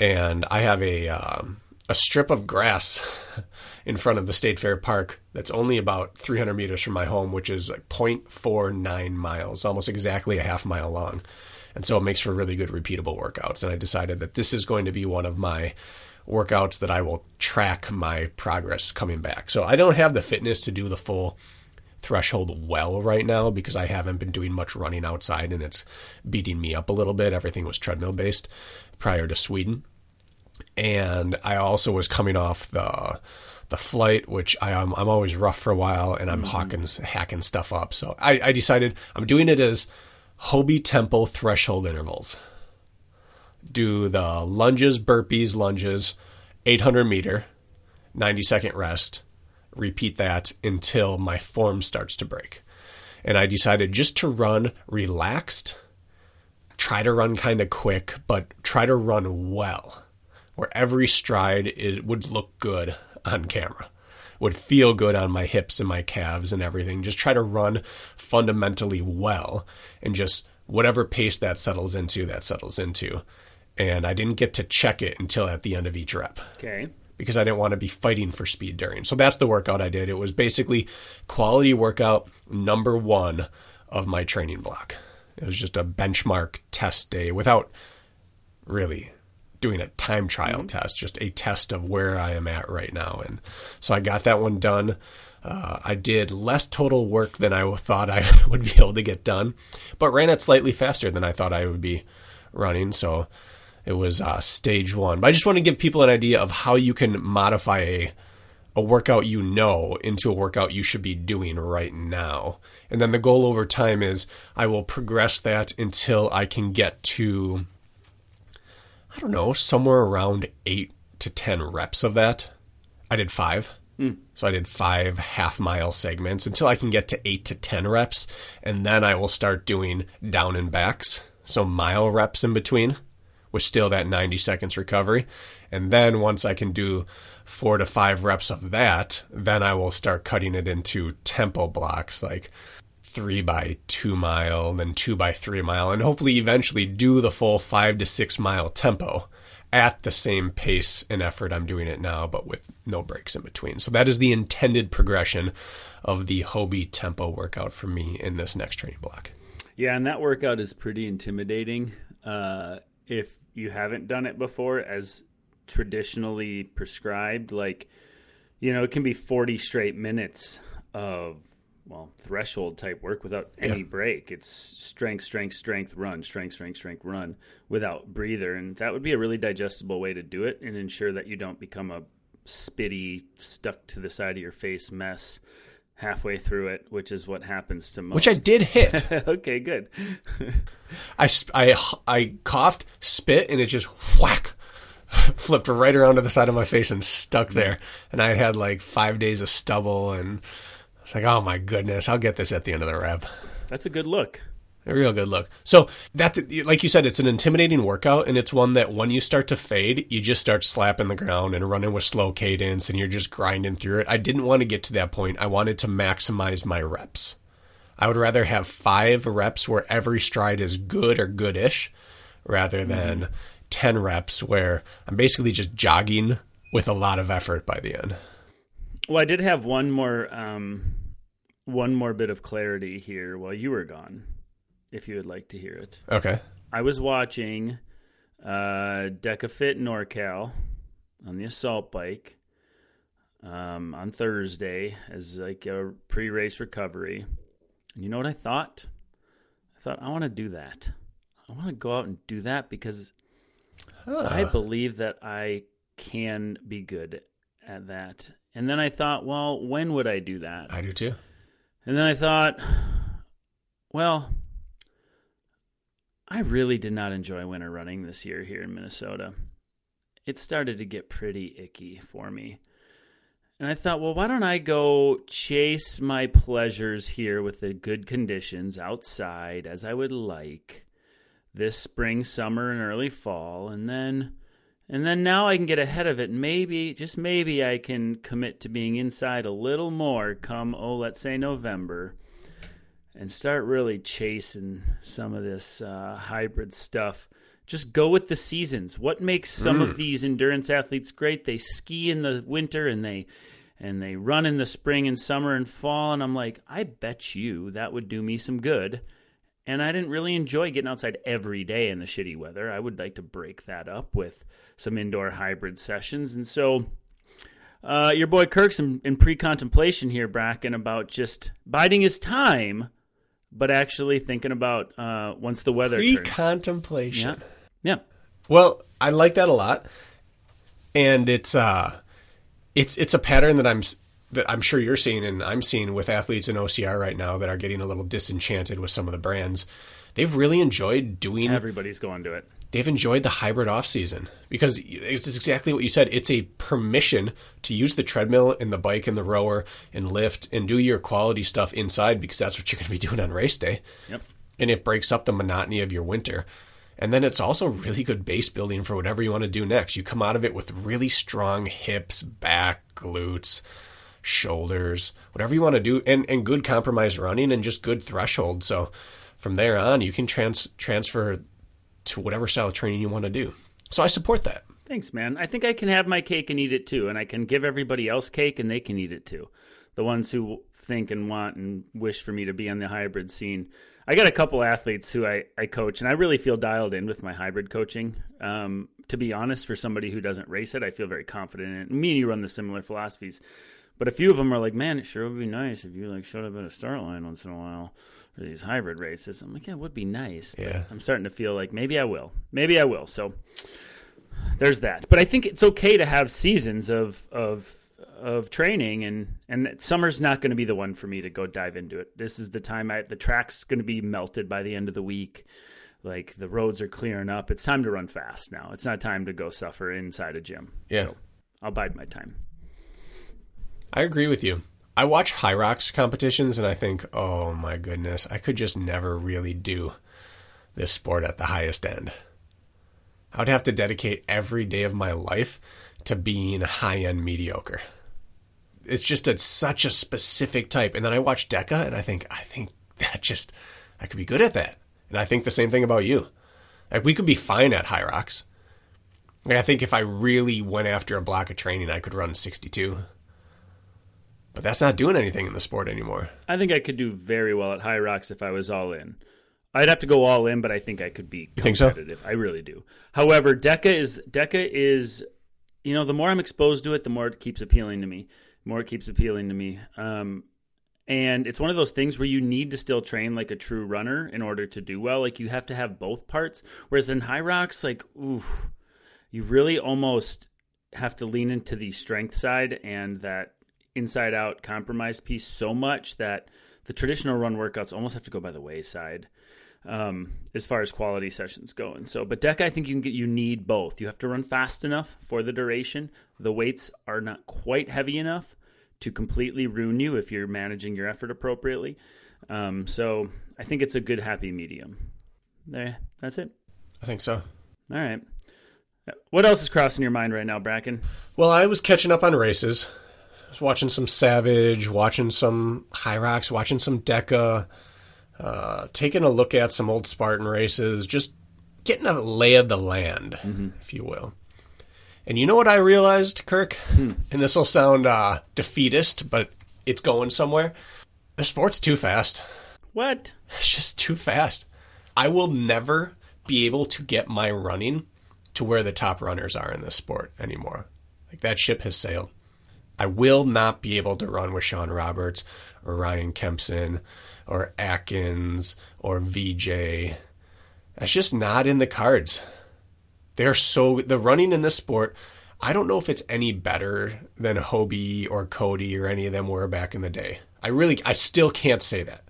And I have a um, a strip of grass in front of the State Fair Park that's only about 300 meters from my home, which is like 0.49 miles, almost exactly a half mile long. And so it makes for really good repeatable workouts. And I decided that this is going to be one of my workouts that I will track my progress coming back. So I don't have the fitness to do the full threshold well right now because I haven't been doing much running outside and it's beating me up a little bit. Everything was treadmill based prior to Sweden. And I also was coming off the the flight, which I am I'm always rough for a while and I'm mm-hmm. hawking hacking stuff up. So I, I decided I'm doing it as Hobie Tempo threshold intervals. Do the lunges, burpees, lunges, 800 meter, 90 second rest. Repeat that until my form starts to break. And I decided just to run relaxed, try to run kind of quick, but try to run well, where every stride it would look good on camera, would feel good on my hips and my calves and everything. Just try to run fundamentally well, and just whatever pace that settles into, that settles into. And I didn't get to check it until at the end of each rep okay. Because I didn't want to be fighting for speed during. So that's the workout I did. It was basically quality workout number one of my training block. It was just a benchmark test day without really doing a time trial test, just a test of where I am at right now. And so I got that one done. Uh, I did less total work than I thought I would be able to get done, but ran it slightly faster than I thought I would be running. So it was uh, stage one. But I just want to give people an idea of how you can modify a, a workout you know into a workout you should be doing right now. And then the goal over time is I will progress that until I can get to, I don't know, somewhere around eight to 10 reps of that. I did five. So I did five half mile segments until I can get to eight to 10 reps. And then I will start doing down and backs. So mile reps in between with still that 90 seconds recovery. And then once I can do four to five reps of that, then I will start cutting it into tempo blocks like three by two mile, then two by three mile, and hopefully eventually do the full five to six mile tempo at the same pace and effort I'm doing it now, but with no breaks in between. So that is the intended progression of the Hobie tempo workout for me in this next training block. Yeah, and that workout is pretty intimidating. Uh, if you haven't done it before, as traditionally prescribed, like you know, it can be forty straight minutes of well threshold type work without any Yeah. break. It's strength, strength, strength, run, strength, strength, strength, run without breather, and that would be a really digestible way to do it and ensure that you don't become a spitty, stuck to the side of your face mess halfway through it, which is what happens to most. Which I did hit. okay, good. I, I, I coughed, spit, and it just whack flipped right around to the side of my face and stuck there. And I had had like five days of stubble, and it's like, oh my goodness, I'll get this at the end of the rev. That's a good look. A real good look. So that's like you said, it's an intimidating workout, and it's one that when you start to fade, you just start slapping the ground and running with slow cadence, and you're just grinding through it. I didn't want to get to that point. I wanted to maximize my reps. I would rather have five reps where every stride is good or goodish, rather than 10 reps where I'm basically just jogging with a lot of effort by the end. Well, I did have one more um, one more bit of clarity here while you were gone, if you would like to hear it. Okay. I was watching uh, DecaFit NorCal on the assault bike um, on Thursday as like a pre-race recovery. And you know what I thought? I thought I want to do that. I want to go out and do that because I believe that I can be good at that. And then I thought, well, when would I do that? I do too. And then I thought, well, I really did not enjoy winter running this year here in Minnesota. It started to get pretty icky for me. And I thought, well, why don't I go chase my pleasures here with the good conditions outside as I would like this spring, summer, and early fall, and then and then now I can get ahead of it. Maybe, just maybe, I can commit to being inside a little more come, oh, let's say November, and start really chasing some of this uh, hybrid stuff. Just go with the seasons. What makes some of these endurance athletes great? They ski in the winter and they and they run in the spring and summer and fall. And I'm like, I bet you that would do me some good. And I didn't really enjoy getting outside every day in the shitty weather. I would like to break that up with some indoor hybrid sessions. And so, uh, your boy Kirk's in, in pre contemplation here, Brakken, about just biding his time, but actually thinking about uh, once the weather Pre turns. contemplation. Yeah. Yeah. Well, I like that a lot, and it's uh, it's it's a pattern that I'm that I'm sure you're seeing, and I'm seeing with athletes in OCR right now that are getting a little disenchanted with some of the brands. They've really enjoyed doing. Everybody's going to it. They've enjoyed the hybrid off season because it's exactly what you said. It's a permission to use the treadmill and the bike and the rower and lift and do your quality stuff inside because that's what you're going to be doing on race day Yep. and it breaks up the monotony of your winter. And then it's also really good base building for whatever you want to do next. You come out of it with really strong hips, back, glutes, shoulders, whatever you want to do, and, and good compromise running and just good threshold. So from there on, you can trans- transfer to whatever style of training you want to do. So I support that. Thanks, man. I think I can have my cake and eat it too, and I can give everybody else cake and they can eat it too. The ones who think and want and wish for me to be on the hybrid scene. I got a couple athletes who I, I coach, and I really feel dialed in with my hybrid coaching. Um, to be honest, for somebody who doesn't race it, I feel very confident in it. Me and you run the similar philosophies. But a few of them are like, man, it sure would be nice if you like showed up at a start line once in a while for these hybrid races. I'm like, yeah, it would be nice. Yeah. I'm starting to feel like maybe I will. Maybe I will. So there's that. But I think it's okay to have seasons of of of training and and summer's not going to be the one for me to go dive into it. This is the time I the track's going to be melted by the end of the week. Like the roads are clearing up. It's time to run fast now. It's not time to go suffer inside a gym. Yeah. I'll bide my time. I agree with you. I watch Hyrox competitions and I think, oh my goodness, I could just never really do this sport at the highest end. I would have to dedicate every day of my life to being high end mediocre. It's just a, such a specific type. And then I watch Deca and I think, I think that just, I could be good at that. And I think the same thing about you. Like we could be fine at Hyrox. Like I think if I really went after a block of training, I could run 62. But that's not doing anything in the sport anymore. I think I could do very well at Hyrox if I was all in. I'd have to go all in, but I think I could be think so? competitive. I really do. However, Deca is Deca is, you know, the more I'm exposed to it, the more it keeps appealing to me. The more it keeps appealing to me. Um, and it's one of those things where you need to still train like a true runner in order to do well. Like you have to have both parts. Whereas in Hyrox, like, ooh, you really almost have to lean into the strength side and that inside out compromise piece so much that the traditional run workouts almost have to go by the wayside um, as far as quality sessions go. And so, but deck, I think you can get you need both. You have to run fast enough for the duration. The weights are not quite heavy enough to completely ruin you if you're managing your effort appropriately. Um, so, I think it's a good happy medium. There, that's it. I think so. All right. What else is crossing your mind right now, Brakken? Well, I was catching up on races. I was watching some Savage, watching some Hyrox, watching some Deca, uh, taking a look at some old Spartan races, just getting a lay of the land, if you will. And you know what I realized, Kirk? And this will sound uh, defeatist, but it's going somewhere. The sport's too fast. What? It's just too fast. I will never be able to get my running to where the top runners are in this sport anymore. Like that ship has sailed. I will not be able to run with Sean Roberts or Ryan Kempson or Atkins or VJ. That's just not in the cards. They're so the running in this sport. I don't know if it's any better than Hobie or Cody or any of them were back in the day. I really, I still can't say that.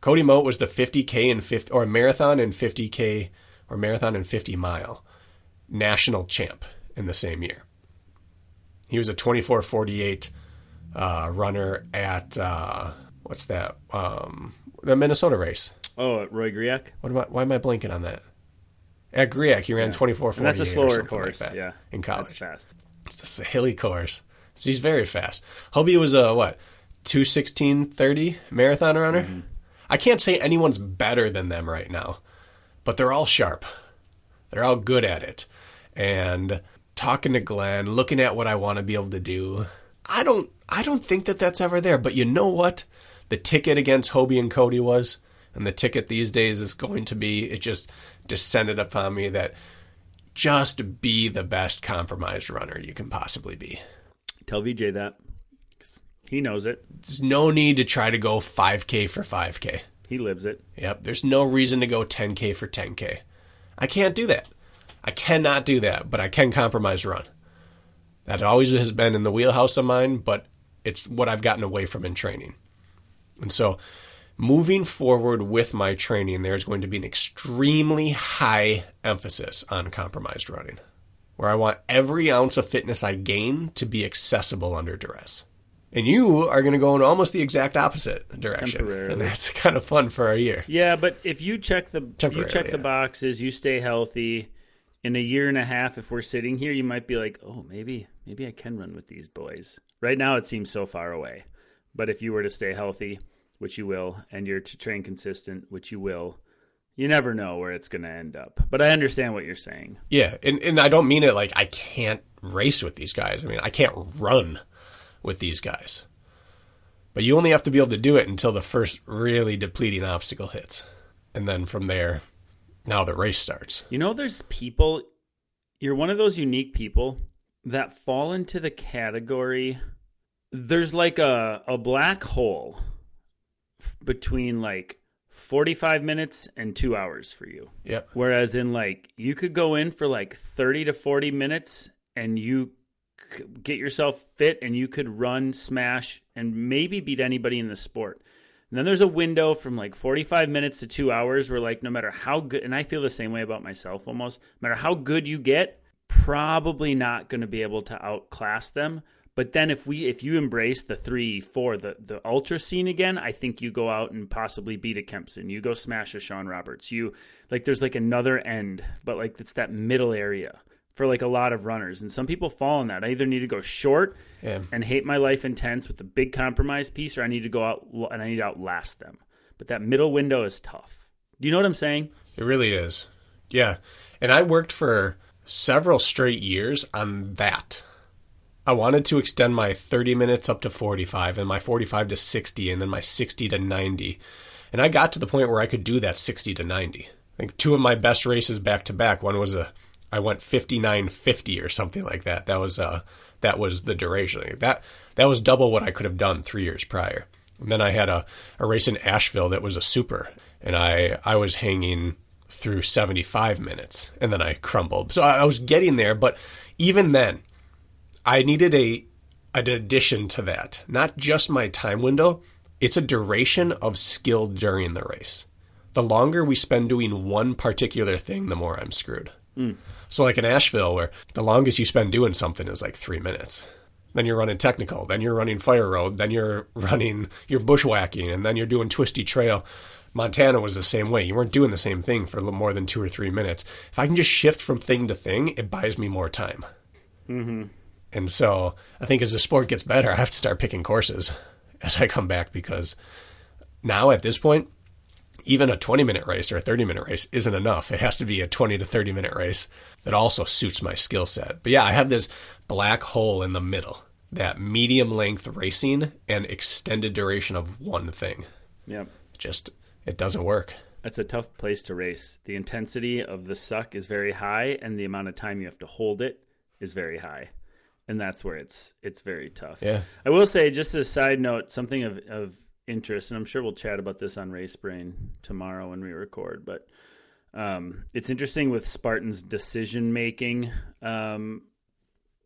Cody Moat was the 50k and 50 or marathon and 50k or marathon and 50 mile national champ in the same year. He was a 24:48 uh, runner at uh, what's that? Um, the Minnesota race. Oh, Roy Griak. What am I, why am I blanking on that? At Griak, he ran 24:48. And that's a slower course. like yeah, in That's college. fast. It's just a hilly course. So he's very fast. Hobie was a what? 216.30 marathon runner. Mm-hmm. I can't say anyone's better than them right now, but they're all sharp. They're all good at it. And talking to Glenn, looking at what I want to be able to do, I don't I don't think that that's ever there, but you know what? The ticket against Hobie and Cody was and the ticket these days is going to be it just descended upon me that just be the best compromised runner you can possibly be. Tell VJ that. He knows it. There's no need to try to go 5K for 5K. He lives it. Yep, there's no reason to go 10K for 10K. I can't do that. I cannot do that, but I can compromise run. That always has been in the wheelhouse of mine, but it's what I've gotten away from in training. And so, moving forward with my training, there's going to be an extremely high emphasis on compromised running, where I want every ounce of fitness I gain to be accessible under duress. And you are going to go in almost the exact opposite direction. And that's kind of fun for a year. Yeah, but if you check the you check the yeah. boxes, you stay healthy. In a year and a half, if we're sitting here, you might be like, "Oh, maybe, maybe I can run with these boys." Right now, it seems so far away. But if you were to stay healthy, which you will, and you're to train consistent, which you will, you never know where it's going to end up. But I understand what you're saying. Yeah, and, and I don't mean it like I can't race with these guys. I mean, I can't run with these guys. But you only have to be able to do it until the first really depleting obstacle hits. And then from there, now the race starts. You know, there's people. You're one of those unique people that fall into the category. There's like a a black hole f- between like 45 minutes and two hours for you. Yep. Whereas in like you could go in for like 30 to 40 minutes and you c- get yourself fit and you could run, smash, and maybe beat anybody in the sport. And then there's a window from like 45 minutes to two hours where like no matter how good, and I feel the same way about myself almost, no matter how good you get, probably not going to be able to outclass them. But then if we if you embrace the three four the the ultra scene again, I think you go out and possibly beat a Kempson. You go smash a Sean Roberts. You like there's like another end, but like it's that middle area for like a lot of runners. And some people fall in that. I either need to go short Yeah. and hate my life intense with the big compromise piece, or I need to go out and I need to outlast them. But that middle window is tough. Do you know what I'm saying? It really is. Yeah. And I worked for several straight years on that. I wanted to extend my 30 minutes up to 45 and my 45 to 60 and then my 60 to 90. And I got to the point where I could do that 60 to 90. I think two of my best races back to back, one was a I went 59.50 or something like that. That was uh that was the duration. That that was double what I could have done 3 years prior. And then I had a, a race in Asheville that was a super and I I was hanging through 75 minutes and then I crumbled. So I, I was getting there, but even then I needed a an addition to that. Not just my time window, it's a duration of skill during the race. The longer we spend doing one particular thing, the more I'm screwed. So like in Asheville where the longest you spend doing something is like 3 minutes. Then you're running technical, then you're running fire road, then you're running you're bushwhacking and then you're doing twisty trail. Montana was the same way. You weren't doing the same thing for a little more than 2 or 3 minutes. If I can just shift from thing to thing, it buys me more time. Mm-hmm. And so I think as the sport gets better, I have to start picking courses as I come back because now at this point, even a 20 minute race or a 30 minute race isn't enough. It has to be a 20 to 30 minute race that also suits my skill set. But yeah, I have this black hole in the middle, that medium length racing and extended duration of one thing. Yep. Just, it doesn't work. That's a tough place to race. The intensity of the suck is very high, and the amount of time you have to hold it is very high, and that's where it's it's very tough. Yeah. I will say, just as a side note, something of of interest, and I'm sure we'll chat about this on Race Brain tomorrow when we record, but um, it's interesting with Spartan's decision making um,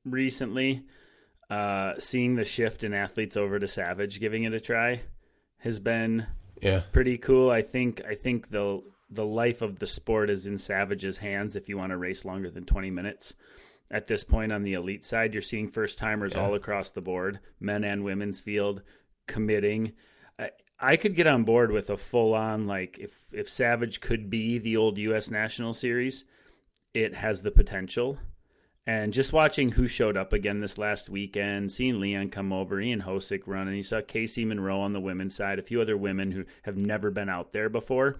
recently. Uh, seeing the shift in athletes over to Savage giving it a try has been Yeah. pretty cool. I think I think the the life of the sport is in Savage's hands if you want to race longer than 20 minutes. At this point on the elite side, you're seeing first timers Yeah. all across the board, men and women's field committing. I, could get on board with a full on like if if Savage could be the old US National Series, it has the potential. And just watching who showed up again this last weekend, seeing Leon come over, Ian Hosick run, and you saw Casey Monroe on the women's side, a few other women who have never been out there before.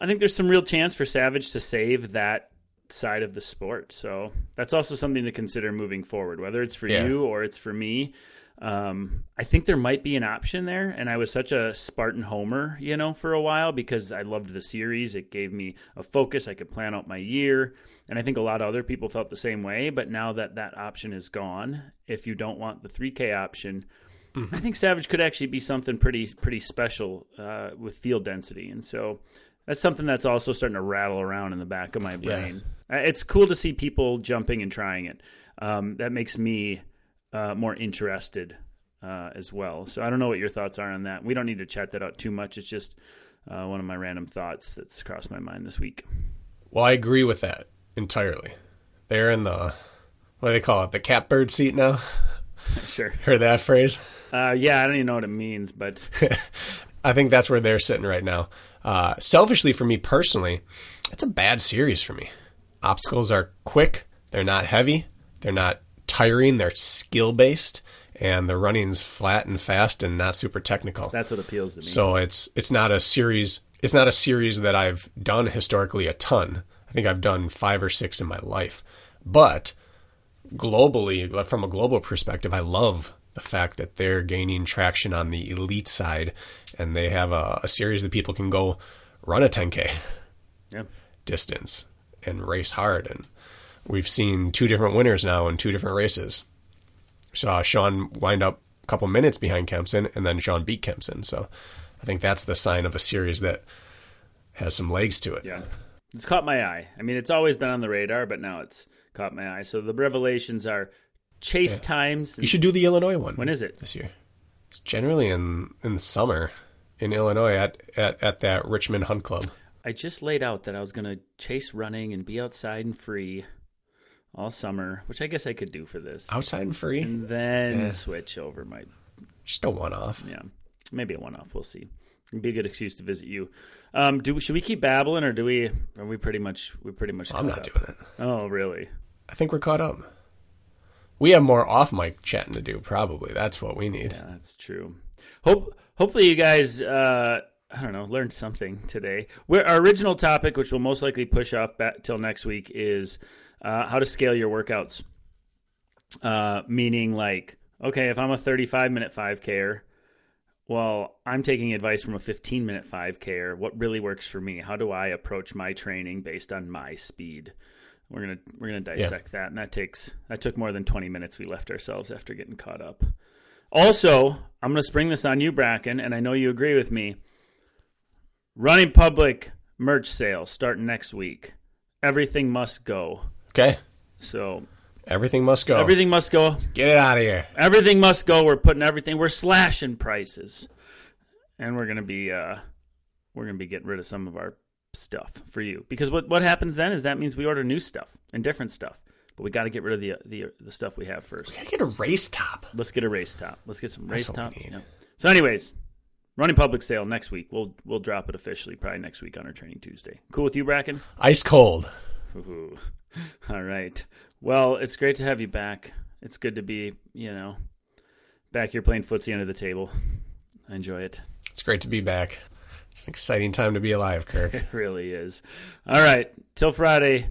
I think there's some real chance for Savage to save that side of the sport. So that's also something to consider moving forward, whether it's for Yeah. you or it's for me. Um, I think there might be an option there, and I was such a Spartan homer, you know, for a while because I loved the series. It gave me a focus. I could plan out my year, and I think a lot of other people felt the same way. But now that that option is gone, if you don't want the 3K option, I think Savage could actually be something pretty pretty special uh, with field density, and so that's something that's also starting to rattle around in the back of my brain. Uh, It's cool to see people jumping and trying it. Um, that makes me uh, more interested uh, as well. So I don't know what your thoughts are on that. We don't need to chat that out too much. It's just uh, one of my random thoughts that's crossed my mind this week. Well, I agree with that entirely. They're in the, what do they call it? The catbird seat now? sure. Heard that phrase? Uh, yeah, I don't even know what it means, but I think that's where they're sitting right now. Uh, selfishly, for me personally, it's a bad series for me. Obstacles are quick, they're not heavy, they're not tiring, they're skill based, and the running's flat and fast and not super technical. that's what appeals to me. So it's it's not a series. It's not a series that I've done historically a ton. I think I've done five or six in my life, but globally, from a global perspective, I love the fact that they're gaining traction on the elite side, and they have a, a series that people can go run a 10k yeah. distance and race hard. And we've seen two different winners now in two different races. Saw uh, Sean wind up a couple minutes behind Kempson, and then Sean beat Kempson. So I think that's the sign of a series that has some legs to it. Yeah. It's caught my eye. I mean, it's always been on the radar, but now it's caught my eye. So the revelations are chase times. You should do the Illinois one. when is it? this year? It's generally in in the summer in Illinois at, at, at that Richmond Hunt Club. I just laid out that I was going to chase running and be outside and free all summer, which I guess I could do for this. Outside and free. And then Yeah. switch over my, Just a one off. yeah, maybe a one off. We'll see. It'd be a good excuse to visit you. Um, do should we keep babbling or do we? Are we pretty much? We pretty much. I'm not up? doing it. Oh, really? I think we're caught up. We have more off mic chatting to do, probably. That's what we need. Yeah, that's true. Hope hopefully you guys uh I don't know, learned something today. Where our original topic, which we'll most likely push off back till next week, is uh, how to scale your workouts. Uh, meaning like, okay, if I'm a 35 minute 5Ker, well, I'm taking advice from a 15 minute 5Ker. What really works for me? How do I approach my training based on my speed? We're gonna we're gonna dissect that, and that takes that took more than 20 minutes. We left ourselves after getting caught up. Also, I'm going to spring this on you, Brakken, and I know you agree with me. Running public merch sale starting next week. Everything must go. Okay. So Everything must go. everything must go. Get it out of here. Everything must go. We're putting everything. We're slashing prices, and we're going to be uh, we're to be getting rid of some of our stuff for you because what what happens then is that means we order new stuff and different stuff, but we got to get rid of the the the stuff we have first. We Gotta get a race top. Let's get a race top. Let's get some race what we top. Yeah. So, anyways, running public sale next week. We'll we'll drop it officially probably next week on our training Tuesday. Cool with you, Brakken? Ice cold. Ooh. All right. Well, it's great to have you back. It's good to be, you know, back here playing footsie under the table. I enjoy it. It's great to be back. It's an exciting time to be alive, Kirk. It really is. All right. Till Friday.